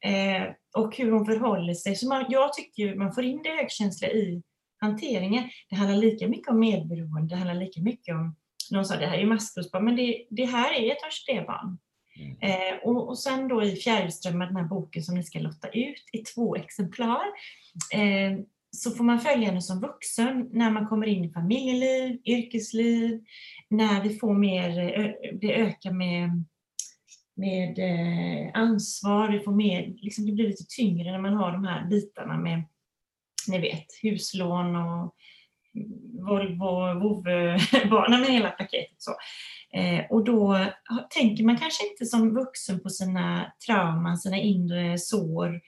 Eh, och hur hon förhåller sig. Så man, jag tycker ju man får in det högkänsliga i hanteringen. Det handlar lika mycket om medberoende, det handlar lika mycket om, någon sa det här är maskrosbarn, men det, det här är ett HDD-barn. Mm. Eh, och, och sen då i Fjärilströmmar, den här boken som ni ska lotta ut i två exemplar, eh, så får man följa henne som vuxen när man kommer in i familjeliv, yrkesliv, när vi får mer, eh, det ökar med, med eh, ansvar, vi får mer, liksom det blir lite tyngre när man har de här bitarna med, ni vet, huslån och Volvo, vovve, barnen med hela paketet. Så. Eh, och då tänker man kanske inte som vuxen på sina trauman, sina inre sår,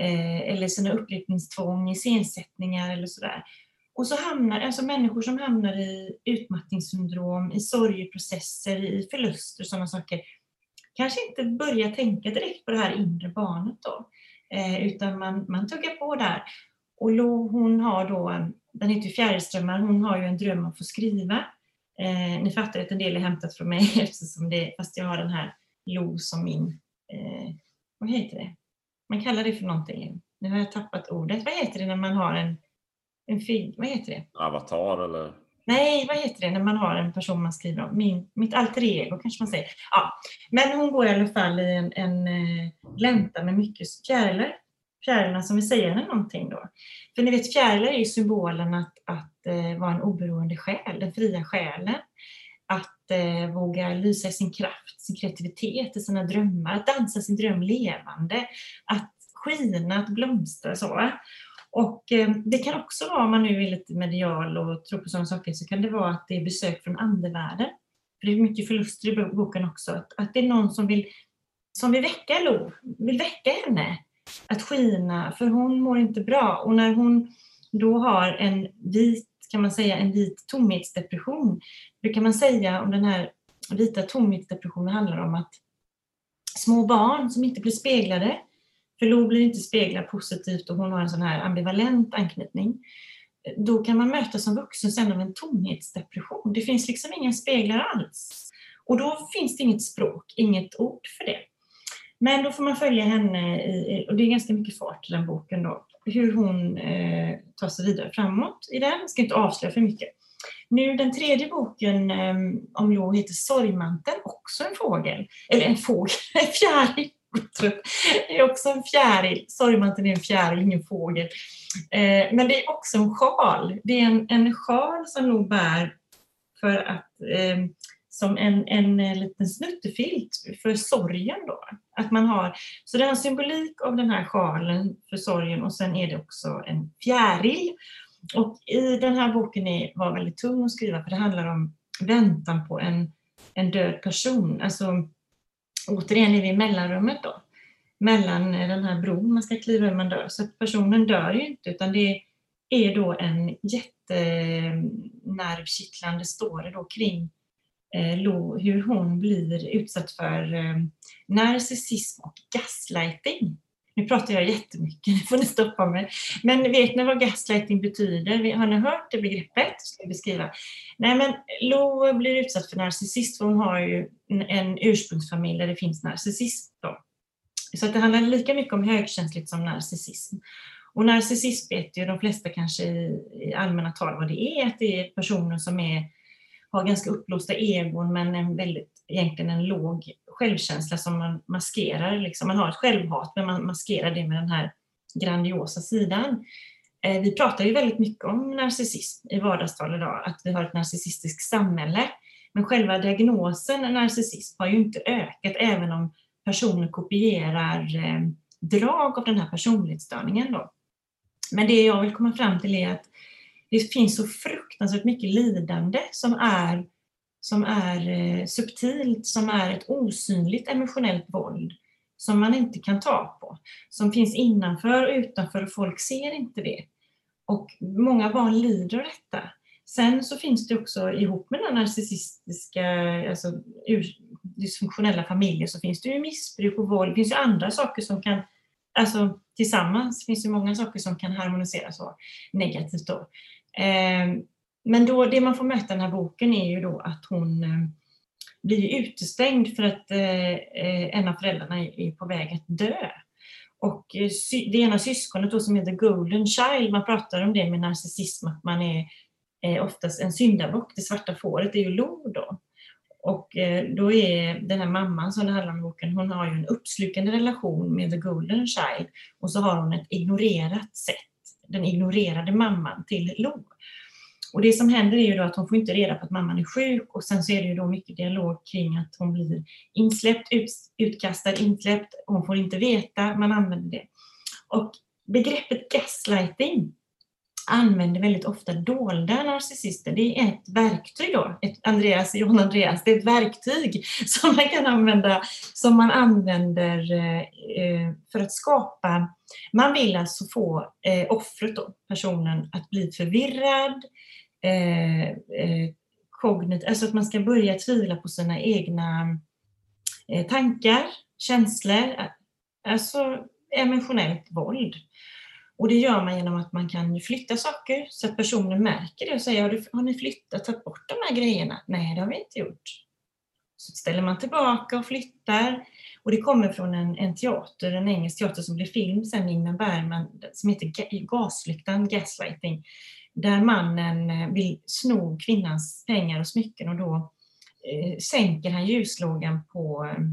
eh, eller sina upprepningstvång, iscensättningar eller sådär. Och så hamnar alltså människor som hamnar i utmattningssyndrom, i sorgeprocesser, i förluster och sådana saker, kanske inte börjar tänka direkt på det här inre barnet då, eh, utan man, man tuggar på där. Och Lo, hon har då, den heter Fjärilströmmar, hon har ju en dröm om att få skriva. Eh, ni fattar att en del är hämtat från mig [laughs] eftersom det, fast jag har den här Lo som min, eh, vad heter det? Man kallar det för någonting. Nu har jag tappat ordet. Vad heter det när man har en, en fig... Vad heter det? Avatar eller? Nej, vad heter det när man har en person man skriver om? Min, mitt alter ego kanske man säger. Ja, men hon går i alla fall i en, en glänta med mycket fjärilar. Fjärilarna som vill säga henne någonting då. För ni vet, fjärilar är ju symbolen att, att eh, vara en oberoende själ, den fria själen. Att eh, våga lysa i sin kraft, sin kreativitet, i sina drömmar, att dansa sin dröm levande, att skina, att blomstra. Så. Och eh, det kan också vara, om man nu är lite medial och tror på sådana saker, så kan det vara att det är besök från andevärlden. För det är mycket förluster i boken också. Att, att det är någon som vill, som vill väcka Lo, vill väcka henne att skina, för hon mår inte bra. Och när hon då har en vit, kan man säga, en vit tomhetsdepression, hur kan man säga om den här vita tomhetsdepressionen handlar om att små barn som inte blir speglade, för Lo blir inte speglad positivt och hon har en sån här ambivalent anknytning. Då kan man mötas som vuxen sen av en tomhetsdepression. Det finns liksom inga speglar alls. Och då finns det inget språk, inget ord för det. Men då får man följa henne, i, och det är ganska mycket fart i den boken då, hur hon eh, tar sig vidare framåt i den. Jag ska inte avslöja för mycket. Nu den tredje boken eh, om Lo heter Sorgmanteln, också en fågel, eller en fågel, [laughs] en fjäril. Det är också en fjäril. Sorgmanteln är en fjäril, ingen fågel. Eh, men det är också en sjal. Det är en, en sjal som nog bär för att eh, som en, en eh, liten snuttefilt för sorgen. Då. Att man har, så det är en symbolik av den här sjalen för sorgen och sen är det också en fjäril. Och i den här boken är, var väldigt tung att skriva för det handlar om väntan på en, en död person. Alltså återigen är vi i mellanrummet då, mellan eh, den här bron man ska kliva över man dör. Så personen dör ju inte utan det är då en jättenervkittlande story då kring Eh, hur hon blir utsatt för eh, narcissism och gaslighting. Nu pratar jag jättemycket, [laughs] nu får ni stoppa mig. Men vet ni vad gaslighting betyder? Har ni hört det begreppet? Ska jag beskriva? Nej, men Lo blir utsatt för narcissism för hon har ju en ursprungsfamilj där det finns narcissism. Då. Så att det handlar lika mycket om högkänsligt som narcissism. Och narcissism vet ju de flesta kanske i, i allmänna tal vad det är, att det är personer som är, har ganska uppblåsta egon men en väldigt, egentligen en låg självkänsla som man maskerar. Liksom. Man har ett självhat men man maskerar det med den här grandiosa sidan. Eh, vi pratar ju väldigt mycket om narcissism i vardagstal idag, att vi har ett narcissistiskt samhälle. Men själva diagnosen narcissism har ju inte ökat även om personer kopierar eh, drag av den här personlighetsstörningen. Då. Men det jag vill komma fram till är att det finns så fruktansvärt mycket lidande som är som är eh, subtilt, som är ett osynligt emotionellt våld som man inte kan ta på. Som finns innanför och utanför och folk ser inte det. Och många barn lider av detta. Sen så finns det också ihop med den narcissistiska, alltså dysfunktionella familjer så finns det ju missbruk och våld. Det finns ju andra saker som kan, alltså tillsammans finns det många saker som kan harmoniseras så negativt då. Ehm, men då, det man får möta i den här boken är ju då att hon ehm, blir utestängd för att eh, eh, en av föräldrarna är på väg att dö. Och eh, det ena syskonet då som heter Golden Child, man pratar om det med narcissism, att man är oftast en syndabock. Det svarta fåret är ju Lo då. Och då är den här mamman som det handlar om i boken, hon har ju en uppslukande relation med the golden child och så har hon ett ignorerat sätt, den ignorerade mamman till Lo. Och det som händer är ju då att hon får inte reda på att mamman är sjuk och sen så är det ju då mycket dialog kring att hon blir insläppt, ut, utkastad, insläppt, hon får inte veta, man använder det. Och begreppet gaslighting använder väldigt ofta dolda narcissister. Det är ett verktyg då, ett Andreas, John Andreas, det är ett verktyg [laughs] som man kan använda, som man använder eh, eh, för att skapa, man vill alltså få eh, offret då, personen att bli förvirrad, kognit, alltså att man ska börja tvivla på sina egna tankar, känslor, alltså emotionellt våld. Och det gör man genom att man kan flytta saker så att personen märker det och säger, har, du, har ni flyttat, tagit bort de här grejerna? Nej, det har vi inte gjort. Så ställer man tillbaka och flyttar. Och det kommer från en, en teater, en engelsk teater som blev film sen, Ingmar Bergman, som heter Gaslyktan, Gaslighting, där mannen eh, vill sno kvinnans pengar och smycken och då eh, sänker han ljuslågan på eh,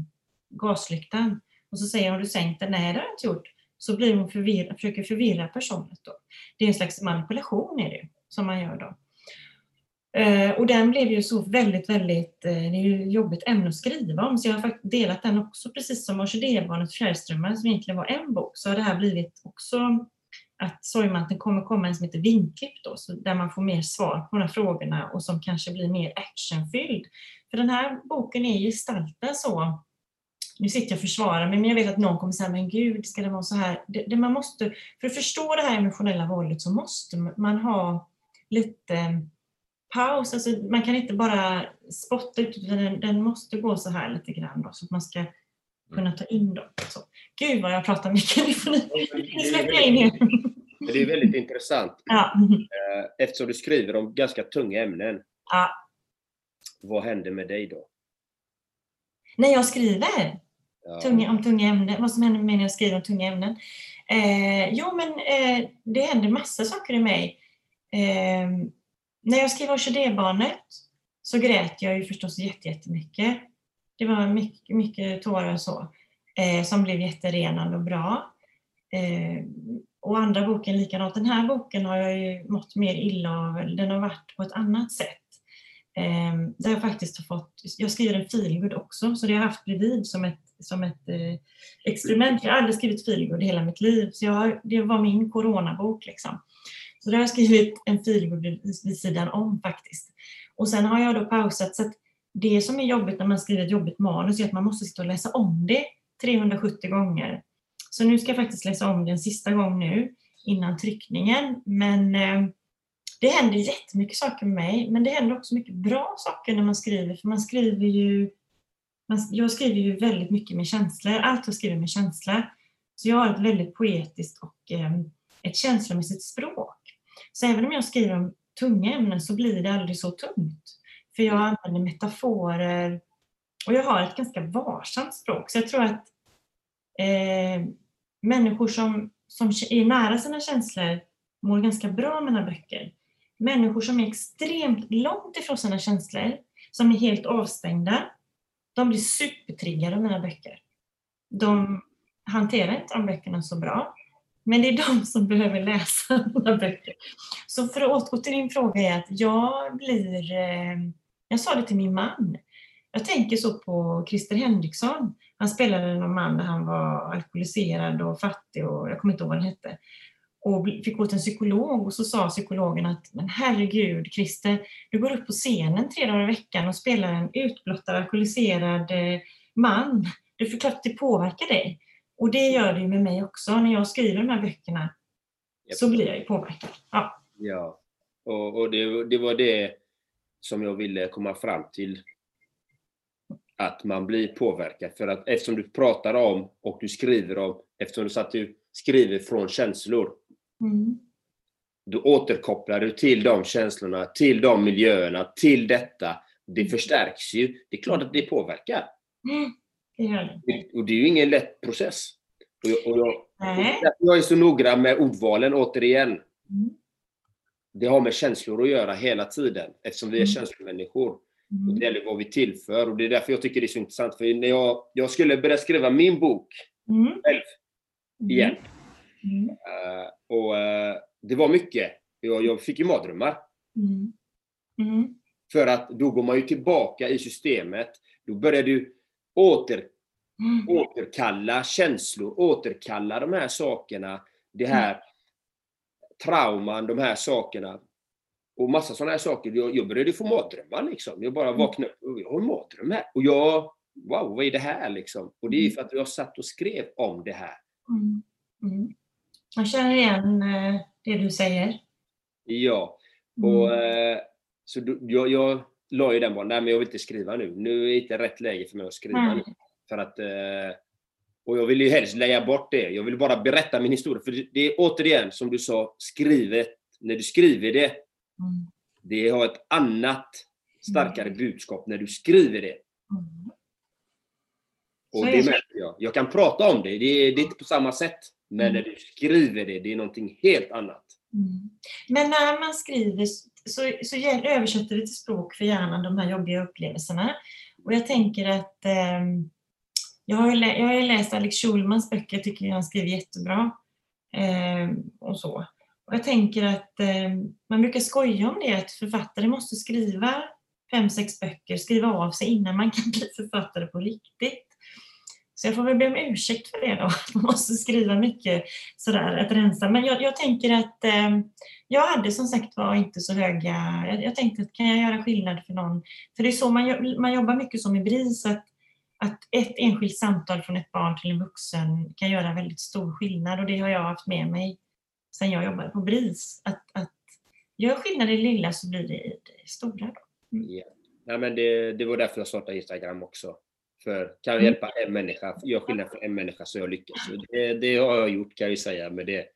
gaslyktan. Och så säger han, har du sänkt den? Nej, det har jag inte gjort så blir hon förvirra, försöker förvirra personen. Då. Det är en slags manipulation är det, som man gör då. Eh, och den blev ju så väldigt, väldigt, eh, det är ju jobbigt ämne att skriva om, så jag har faktiskt delat den också, precis som Orkidébarnet och Fjärrströmmar, som egentligen var en bok, så har det här blivit också att sorgmanteln kommer komma en som heter Vinklipp då, så där man får mer svar på de här frågorna och som kanske blir mer actionfylld. För den här boken är gestaltad så nu sitter jag och försvarar mig, men jag vet att någon kommer säga, men gud, ska det vara så här? Det, det, man måste, för att förstå det här emotionella våldet så måste man ha lite paus. Alltså, man kan inte bara spotta ut, utan den, den måste gå så här lite grann då, så att man ska kunna ta in dem. Så. Gud vad jag pratar mycket, nu får ni släppa in er. Det är väldigt intressant. [laughs] Ja. Eh, eftersom du skriver om ganska tunga ämnen. Ja. Vad händer med dig då? När jag skriver? Tunga, om tunga ämnen, vad som händer med mig när jag skriver om tunga ämnen. Eh, jo, men eh, det händer massa saker i mig. Eh, när jag skrev Orkidébarnet så grät jag ju förstås jättemycket. Det var mycket, mycket tårar så, eh, som blev jätterenande och bra. Eh, och andra boken likadant. Den här boken har jag ju mått mer illa av, den har varit på ett annat sätt. Eh, där jag faktiskt har fått, jag skriver en feelgood också, så det har jag haft bredvid som ett som ett eh, experiment. Jag har aldrig skrivit feelgood i hela mitt liv, så jag, det var min coronabok. Liksom. Så där har jag skrivit en feelgood vid, vid sidan om faktiskt. Och sen har jag då pausat, så att det som är jobbigt när man skriver ett jobbigt manus är att man måste sitta och läsa om det 370 gånger. Så nu ska jag faktiskt läsa om det en sista gång nu innan tryckningen. Men eh, det händer jättemycket saker med mig, men det händer också mycket bra saker när man skriver, för man skriver ju jag skriver ju väldigt mycket med känslor. Allt jag skriver med känslor. Så jag har ett väldigt poetiskt och eh, ett känslomässigt språk. Så även om jag skriver om tunga ämnen så blir det aldrig så tungt. För jag använder metaforer och jag har ett ganska varsamt språk. Så jag tror att eh, människor som, som är nära sina känslor mår ganska bra med mina böcker. Människor som är extremt långt ifrån sina känslor, som är helt avstängda, de blir supertriggade av mina böcker. De hanterar inte de böckerna så bra. Men det är de som behöver läsa [laughs] mina böcker. Så för att återgå till din fråga är att jag blir... Eh, jag sa det till min man. Jag tänker så på Christer Henriksson. Han spelade en man där han var alkoholiserad och fattig och jag kommer inte ihåg vad han hette och fick gå till en psykolog och så sa psykologen att men herregud Christer, du går upp på scenen tre dagar i veckan och spelar en utblottad alkoholiserad eh, man. Det är klart att det påverkar dig. Och det gör det ju med mig också när jag skriver de här böckerna. så blir jag ju påverkad. Ja. Ja, och, och det, det var det som jag ville komma fram till. Att man blir påverkad. För att eftersom du pratar om och du skriver om, eftersom du, så att du skriver från känslor, Mm. då återkopplar du till de känslorna, till de miljöerna, till detta. Det förstärks ju. Det är klart att det påverkar. Mm. Det det. Och det är ju ingen lätt process. Och jag, och jag, därför jag är så noggrann med ordvalen återigen. Mm. Det har med känslor att göra hela tiden eftersom vi är Mm. känslomänniskor. Och Mm. det gäller vad vi tillför och det är därför jag tycker det är så intressant. För när jag, jag skulle börja skriva min bok Mm. själv Mm. igen. Mm. Eh, och eh, det var mycket. Jag, jag fick ju mardrömmar. Mm. Mm. För att då går man ju tillbaka i systemet. Då börjar du åter, Mm. återkalla känslor, återkalla de här sakerna. Det här trauman, de här sakerna. Och massa sådana här saker. Jag, jag började få mardrömmar liksom. Jag bara vaknade upp och jag har en mardröm här. Och jag, wow, vad är det här liksom? Och det är för att jag satt och skrev om det här. Mm. Mm. Jag känner igen eh, det du säger. Ja. Mm. Och, eh, så jag, jag la ju den bara, nej men jag vill inte skriva nu. Nu är det inte rätt läge för mig att skriva Nej. nu. För att, eh, och jag vill ju helst lägga bort det. Jag vill bara berätta min historia. För det, är återigen, som du sa, skrivet. När du skriver det, Mm. det har ett annat starkare budskap när du skriver det. Mm. Och det det. märker jag. Jag kan prata om det, det är, det är inte på samma sätt. Men Mm. när du skriver det, det är någonting helt annat. Mm. Men när man skriver så, så översätter det till språk för hjärnan, de här jobbiga upplevelserna. Och jag tänker att ehm, jag, har jag har läst Alex Schulmans böcker, jag tycker han skriver jättebra. Ehm, och så. Och jag tänker att ehm, man brukar skoja om det, att författare måste skriva fem, sex böcker, skriva av sig innan man kan bli författare på riktigt. Så jag får väl be om ursäkt för det då. [laughs] Man måste skriva mycket sådär, att rensa. Men jag, jag tänker att eh, jag hade som sagt var inte så höga... Jag, jag tänkte att kan jag göra skillnad för någon? För det är så man, man jobbar mycket som i BRIS, att, att ett enskilt samtal från ett barn till en vuxen kan göra väldigt stor skillnad och det har jag haft med mig sedan jag jobbade på BRIS. Att, att gör skillnad i det lilla så blir det i det stora. Då. Ja. Men det, det var därför jag startade Instagram också. För kan jag Mm. hjälpa en människa, gör skillnad för en människa så jag lyckas. Det, det har jag gjort kan jag ju säga med det.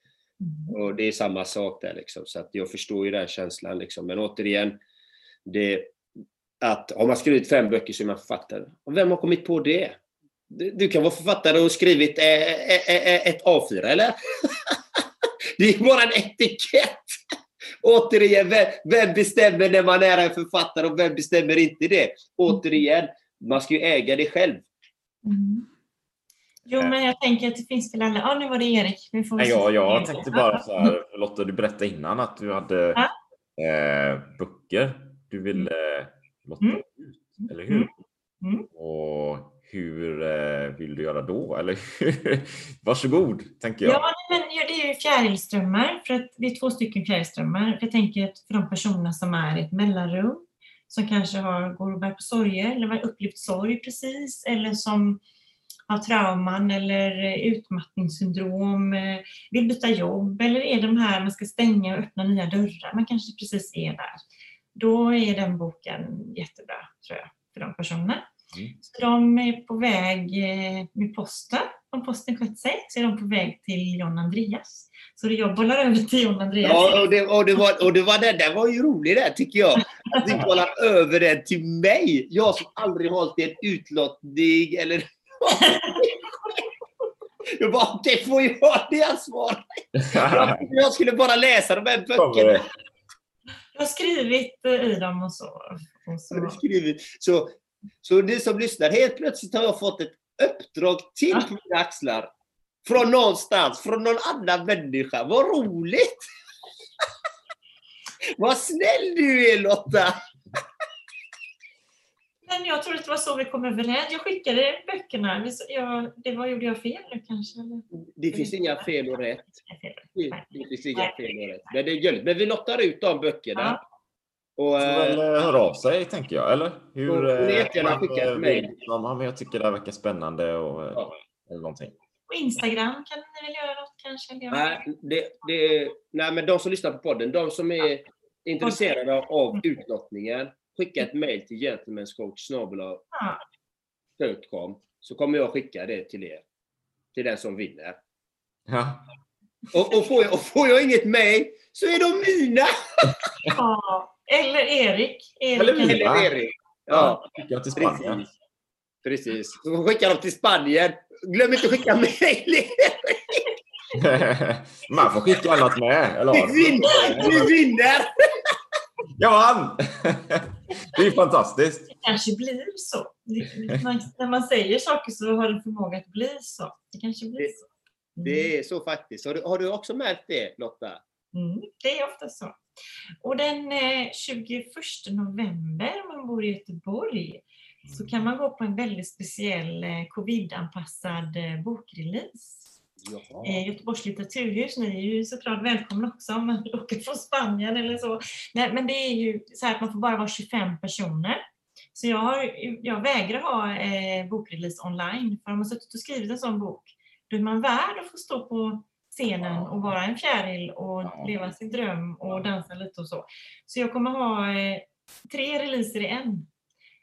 Mm. Och det är samma sak där liksom. Så att jag förstår ju den känslan liksom. Men återigen, det, att har man skrivit fem böcker så är man författare. Och vem har kommit på det? Du, du kan vara författare och skrivit eh, eh, eh, ett A4 eller? [laughs] det är bara en etikett. Återigen, vem, vem bestämmer när man är en författare och vem bestämmer inte det? Återigen, man ska ju äga det själv. Mm. Jo, men jag tänker att det finns väl alla... Ja, nu var det Erik. Vi får Nej, se. jag, tänkte bara så här, Lotta, du berättade innan att du hade Ja. eh, böcker du ville lotta Mm. ut, eller hur? Mm. Mm. Och hur eh, vill du göra då? Eller? [laughs] Varsågod, tänker jag. Ja, men ja, det är ju fjärilströmmar. För att det är två stycken fjärilströmmar. Jag tänker att för de personerna som är i ett mellanrum, som kanske har, går och bär på sorger eller har upplevt sorg precis, eller som har trauman eller eh, utmattningssyndrom, eh, vill byta jobb, eller är de här man ska stänga och öppna nya dörrar, man kanske precis är där. Då är den boken jättebra, tror jag, för de personerna. Mm. Så de är på väg eh, med posten. Om posten skött sig så är de på väg till John Andreas. Så jag bollar över till John Andreas. Ja, och det, och det var, och det var det där var ju roligt där tycker jag. Att du bollar över det till mig. Jag som aldrig hållit i en utlottning eller Jag bara, det får ju vara det ansvar. Jag, jag skulle bara läsa de här böckerna. Jag har skrivit eh, i dem och så. Och Har så. du skrivit. Så, så ni som lyssnar, helt plötsligt har jag fått ett uppdrag till på mina axlar. Från någonstans, från någon annan människa. Vad roligt! [laughs] Vad snäll du är Lotta! Men jag tror att det var så vi kom överens. Jag skickade böckerna. Jag, det var, gjorde jag fel nu kanske? Det finns inga fel och rätt. Det, finns inga fel och rätt. Men det är gulligt. Men vi lottar ut de böckerna. Ja. Och, Får väl eh, eh, höra av sig, tänker jag. Eller? Hur, eh, jättegärna skicka ett mejl. Ja, jag tycker det här verkar spännande och, eh, Ja. eller någonting. På Instagram kan ni väl göra något kanske? Nej, det, det, nej, men de som lyssnar på podden, de som är intresserade av utlottningen, skicka ett mail till gentlemanscoach.com Ja. så kommer jag skicka det till er. Till den som vinner. Ja. Och, och, får, jag, och får jag inget mail så är de mina! Ja. Eller Erik. Erik Eller. Eller Erik. Ja, Skicka till Spanien. precis. Precis. Så skickar de till Spanien. Glöm inte att skicka mail! [laughs] Man får skicka annat med. Eller? Vi vinner! Vi vinner! Jag vann! Det är fantastiskt. Det kanske blir så. Man, när man säger saker så har det förmåga att bli så. Det kanske blir så. Mm. Det är så faktiskt. Har du, har du också märkt det, Lotta? Mm, det är ofta så. Och den eh, 21 november, om man bor i Göteborg, så kan man gå på en väldigt speciell eh, covid-anpassad eh, bokrelease. Jaha. Eh, Göteborgs litteraturhus, ni är ju såklart välkomna också om man [laughs] åker från Spanien eller så. Nej, men det är ju så här att man får bara vara 25 personer. Så jag, har, jag vägrar ha eh, bokrelease online, för om man suttit och skrivit en sån bok, då är man värd att få stå på scenen och vara en fjäril och leva sin dröm och dansa lite och så. Så jag kommer ha eh, tre releaser i en.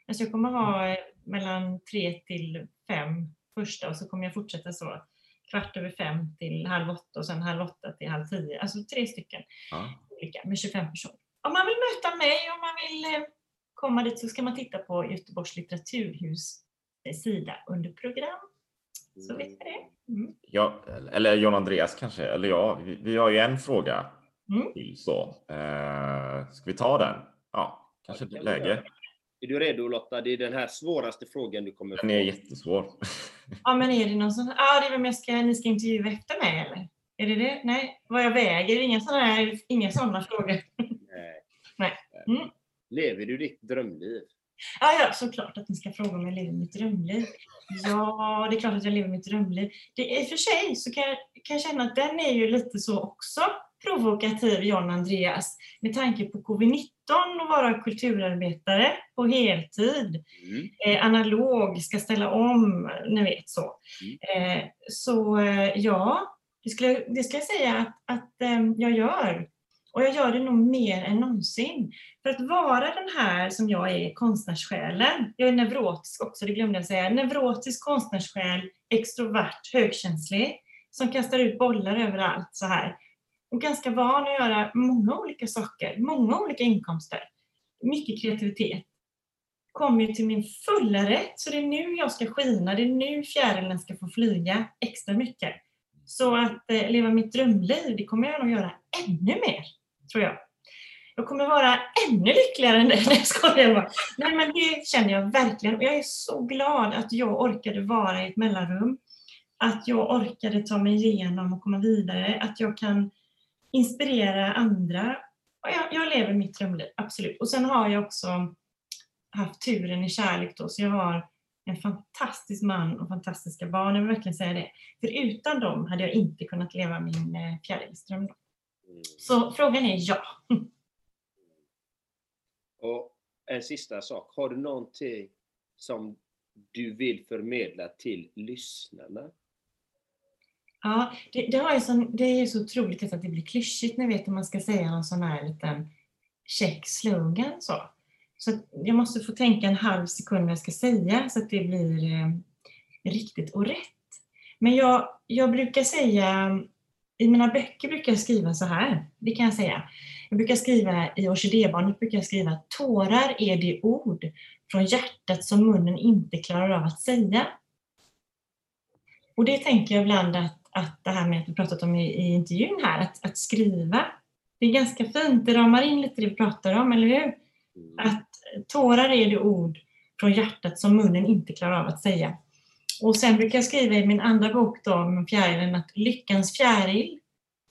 Alltså jag kommer ha eh, mellan tre till fem första och så kommer jag fortsätta så kvart över fem till halv åtta och sen halv åtta till halv tio. Alltså tre stycken olika med 25 personer. Om man vill möta mig, om man vill eh, komma dit så ska man titta på Göteborgs litteraturhus sida under program. Så vet vi det. Mm. Ja, eller John Andreas kanske, eller ja, vi, vi har ju en fråga Mm. till så. Eh, ska vi ta den? Ja, kanske det är läge. Är du redo Lotta? Det är den här svåraste frågan du kommer få. Den är jättesvår. [laughs] Ja, men är det någon sån... Ja, det är vem jag ska, ni ska intervjua efter mig eller? Är det det? Nej, vad jag väger? Inga sådana här, inga sådana frågor. Nej. [laughs] Nej. Mm. Lever du ditt drömliv? Ja, ja, såklart att ni ska fråga om jag lever mitt drömliv. Ja, det är klart att jag lever mitt drömliv. Det, I och för sig så kan jag, kan jag känna att den är ju lite så också provokativ, John Andreas, med tanke på covid-19 och vara kulturarbetare på heltid, Mm. eh, analog, ska ställa om, ni vet så. Eh, så eh, ja, det skulle, det ska jag säga att, att eh, jag gör. Och jag gör det nog mer än någonsin. För att vara den här som jag är, konstnärssjälen. Jag är neurotisk också, det glömde jag säga. Neurotisk konstnärssjäl, extrovert, högkänslig, som kastar ut bollar överallt så här. Och ganska van att göra många olika saker, många olika inkomster. Mycket kreativitet. Kommer ju till min fulla rätt, så det är nu jag ska skina, det är nu fjärilen ska få flyga extra mycket. Så att eh, leva mitt drömliv, det kommer jag nog göra ännu mer, tror jag. Jag kommer vara ännu lyckligare än det. [laughs] Nej, jag skojar bara. Nej, men det känner jag verkligen. Och jag är så glad att jag orkade vara i ett mellanrum. Att jag orkade ta mig igenom och komma vidare. Att jag kan inspirera andra. Och jag, jag lever mitt drömliv, absolut. Och sen har jag också haft turen i kärlek då, så jag har en fantastisk man och fantastiska barn. Jag vill verkligen säga det. För utan dem hade jag inte kunnat leva min eh, fjärilsdröm. då. Mm. Så frågan är ja. [laughs] Och en sista sak. Har du någonting som du vill förmedla till lyssnarna? Ja, det, det, har ju sån, det är ju så otroligt att det blir klyschigt när vet att man ska säga någon sån här liten check slogan. Så, så jag måste få tänka en halv sekund vad jag ska säga så att det blir eh, riktigt och rätt. Men jag, jag brukar säga, i mina böcker brukar jag skriva så här, det kan jag säga. Jag brukar skriva i orkidébarnet brukar jag skriva tårar är det ord från hjärtat som munnen inte klarar av att säga. Och det tänker jag ibland att, att det här med att vi pratat om i, i intervjun här, att, att skriva, det är ganska fint, det ramar in lite det vi pratar om, eller hur? Att tårar är det ord från hjärtat som munnen inte klarar av att säga. Och sen brukar jag skriva i min andra bok då, om fjärilen, att lyckans fjäril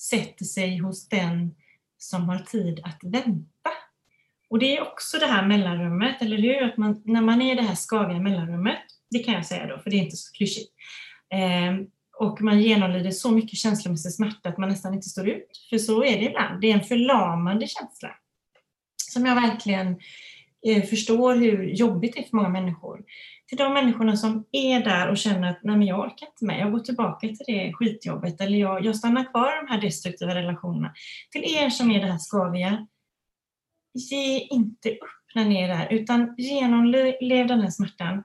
sätter sig hos den som har tid att vänta. Och det är också det här mellanrummet, eller hur? Att man, när man är i det här skaviga mellanrummet, det kan jag säga då, för det är inte så klyschigt. Eh, och man genomlider så mycket känslomässig smärta att man nästan inte står ut. För så är det ibland. Det är en förlamande känsla. Som jag verkligen eh, förstår hur jobbigt det är för många människor. Till de människorna som är där och känner att Nej, men jag orkar inte med, jag går tillbaka till det skitjobbet eller jag, jag stannar kvar i de här destruktiva relationerna. Till er som är det här skaviga, ge inte upp när ni är där utan genomlev den här smärtan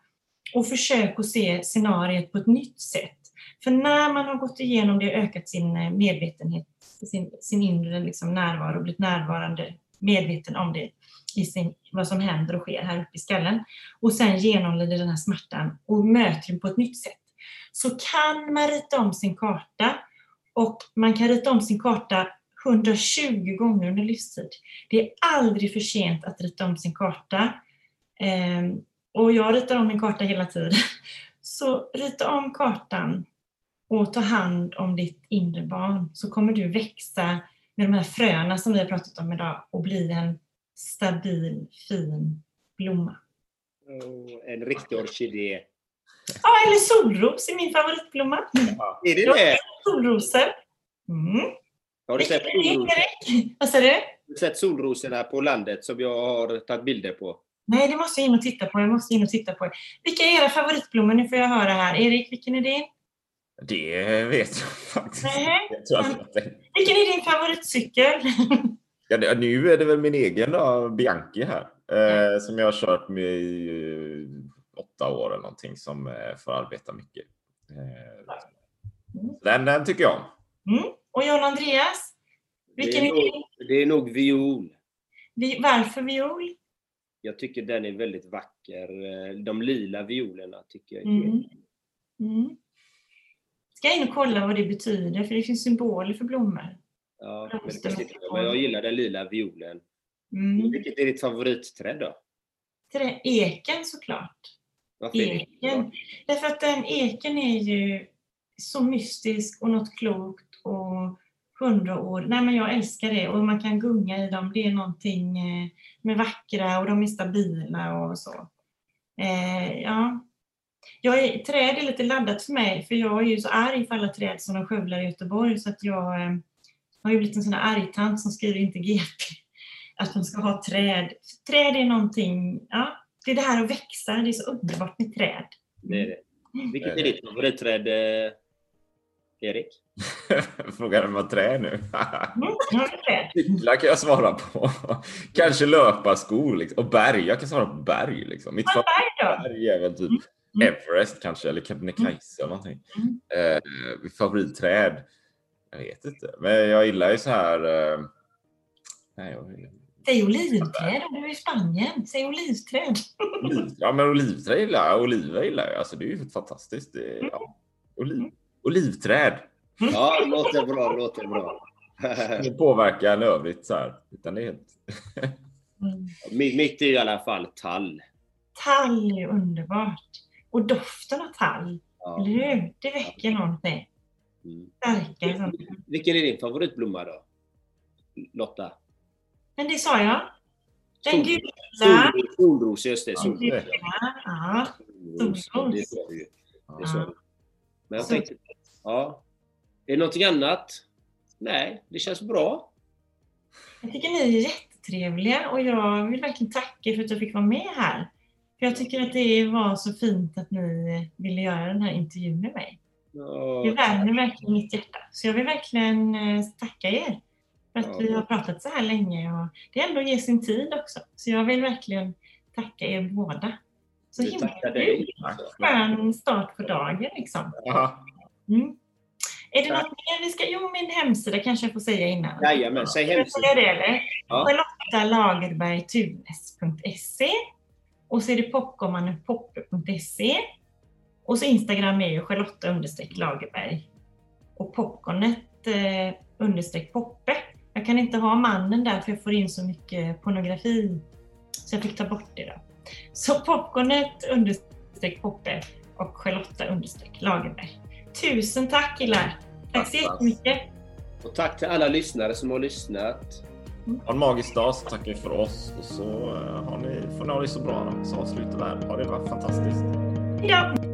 och försök att se scenariet på ett nytt sätt. För när man har gått igenom det och ökat sin eh, medvetenhet, sin, sin inre liksom närvaro, blivit närvarande, medveten om det, i sin, vad som händer och sker här uppe i skallen och sen genomlider den här smärtan och möter den på ett nytt sätt, så kan man rita om sin karta och man kan rita om sin karta 120 gånger under livstid. Det är aldrig för sent att rita om sin karta. Ehm, och jag ritar om min karta hela tiden. [laughs] Så rita om kartan och ta hand om ditt inre barn så kommer du växa med de här fröna som vi har pratat om idag och bli en stabil, fin blomma. Oh, en riktig orkidé. Ja, eller solros är min favoritblomma. Är det det? Solrosor. Mm. Har du sett, solros Vad sa du? har du sett solrosorna på landet som jag har tagit bilder på? Nej, det måste jag in och titta på. Jag måste in och titta på. Vilka är era favoritblommor? Nu får jag höra här. Erik, vilken är din? Det vet jag faktiskt tänkte. Vilken är din favoritcykel? [laughs] Ja, nu är det väl min egen då, Bianchi här. Eh, som jag har kört med i eh, åtta år eller någonting som eh, får arbeta mycket. Eh, den, den tycker jag om. Mm. Och John Andreas? Vilken det, är nog, det är nog viol. Vi- Varför viol? Jag tycker den är väldigt vacker. Eh, De lila violerna tycker jag är Mm. Mm. Ska jag in och kolla vad det betyder? För det finns symboler för blommor. Ja, men, jag gillar den lila violen. Mm. Vilket är ditt favoritträd då? Trä- Eken såklart. Varför Eken. Därför att den eken är ju så mystisk och något klokt och hundra år. Nej men jag älskar det och man kan gunga i dem. Det är någonting eh, med vackra och de är stabila och så. Eh, ja. Jag är, träd är lite laddat för mig för jag är ju så arg för alla träd som de skövlar i Göteborg så att jag eh, har ju blivit en sån här argtant som skriver inte GP. Att man ska ha träd. Träd är någonting, ja, det är det här att växa. Det är så underbart med träd. Det är det. Vilket är ditt favoritträd, eh, Erik? [laughs] Frågar om vad trä nu. Mm, träd. Cyklar kan jag svara på. Kanske löparskor liksom. och berg. Jag kan svara på berg. Liksom. Mitt favoritberg är väl typ Mm. Everest kanske eller Kebnekaise eller någonting. Mm. Eh, favoritträd? Jag vet inte. Men jag gillar ju så här. Eh, nej, jag, Säg olivträd om du är i Spanien. Säg olivträd. oliv, ja, men olivträd gillar jag. Oliver gillar jag. Alltså, det är ju fantastiskt. Det, ja. Oliv, olivträd. Ja, det låter bra. det Låter bra. Det påverkar en övrigt så här. Utan det är helt... Mm. mitt, mitt är i alla fall tall. Tall är underbart. Och doften av tall, Ja. eller hur? Det väcker någonting. Mm. Starkare sånt. Vilken är din favoritblomma då? Lotta? Men det sa jag. Den gula. Solros, just det. Solros. Ja. Solros. Det sa du ju. Det sa du. Men jag tänkte, ja. Är det någonting annat? Nej, det känns bra. Jag tycker ni är jättetrevliga och jag vill verkligen tacka för att jag fick vara med här. För jag tycker att det var så fint att ni ville göra den här intervjun med mig. Det värmer verkligen mitt hjärta. Så jag vill verkligen eh, tacka er för att vi har pratat så här länge. Och det ändå ger sin tid också. Så jag vill verkligen tacka er båda. Så vi himla kul. Skön start på dagen liksom. Mm. Är det något mer vi ska... Jo, min hemsida kanske jag får säga innan. Jajamän, säg hemsidan. säga det eller? Ja. charlottalagerbergtunes.se och så är det popcornmanenpoppe.se och så Instagram är ju Charlotta understreck Lagerberg och popcornet eh, understreck Poppe. Jag kan inte ha mannen där för jag får in så mycket pornografi så jag fick ta bort det då. Så popcornet understreck Poppe och Charlotta understreck Lagerberg. Tusen tack killar! Tack så jättemycket! Och tack till alla lyssnare som har lyssnat. Ha en magisk dag så tackar vi för oss och så eh, har ni, får ni ha det så bra så avslutar vi här. Ha det varit fantastiskt. Hejdå!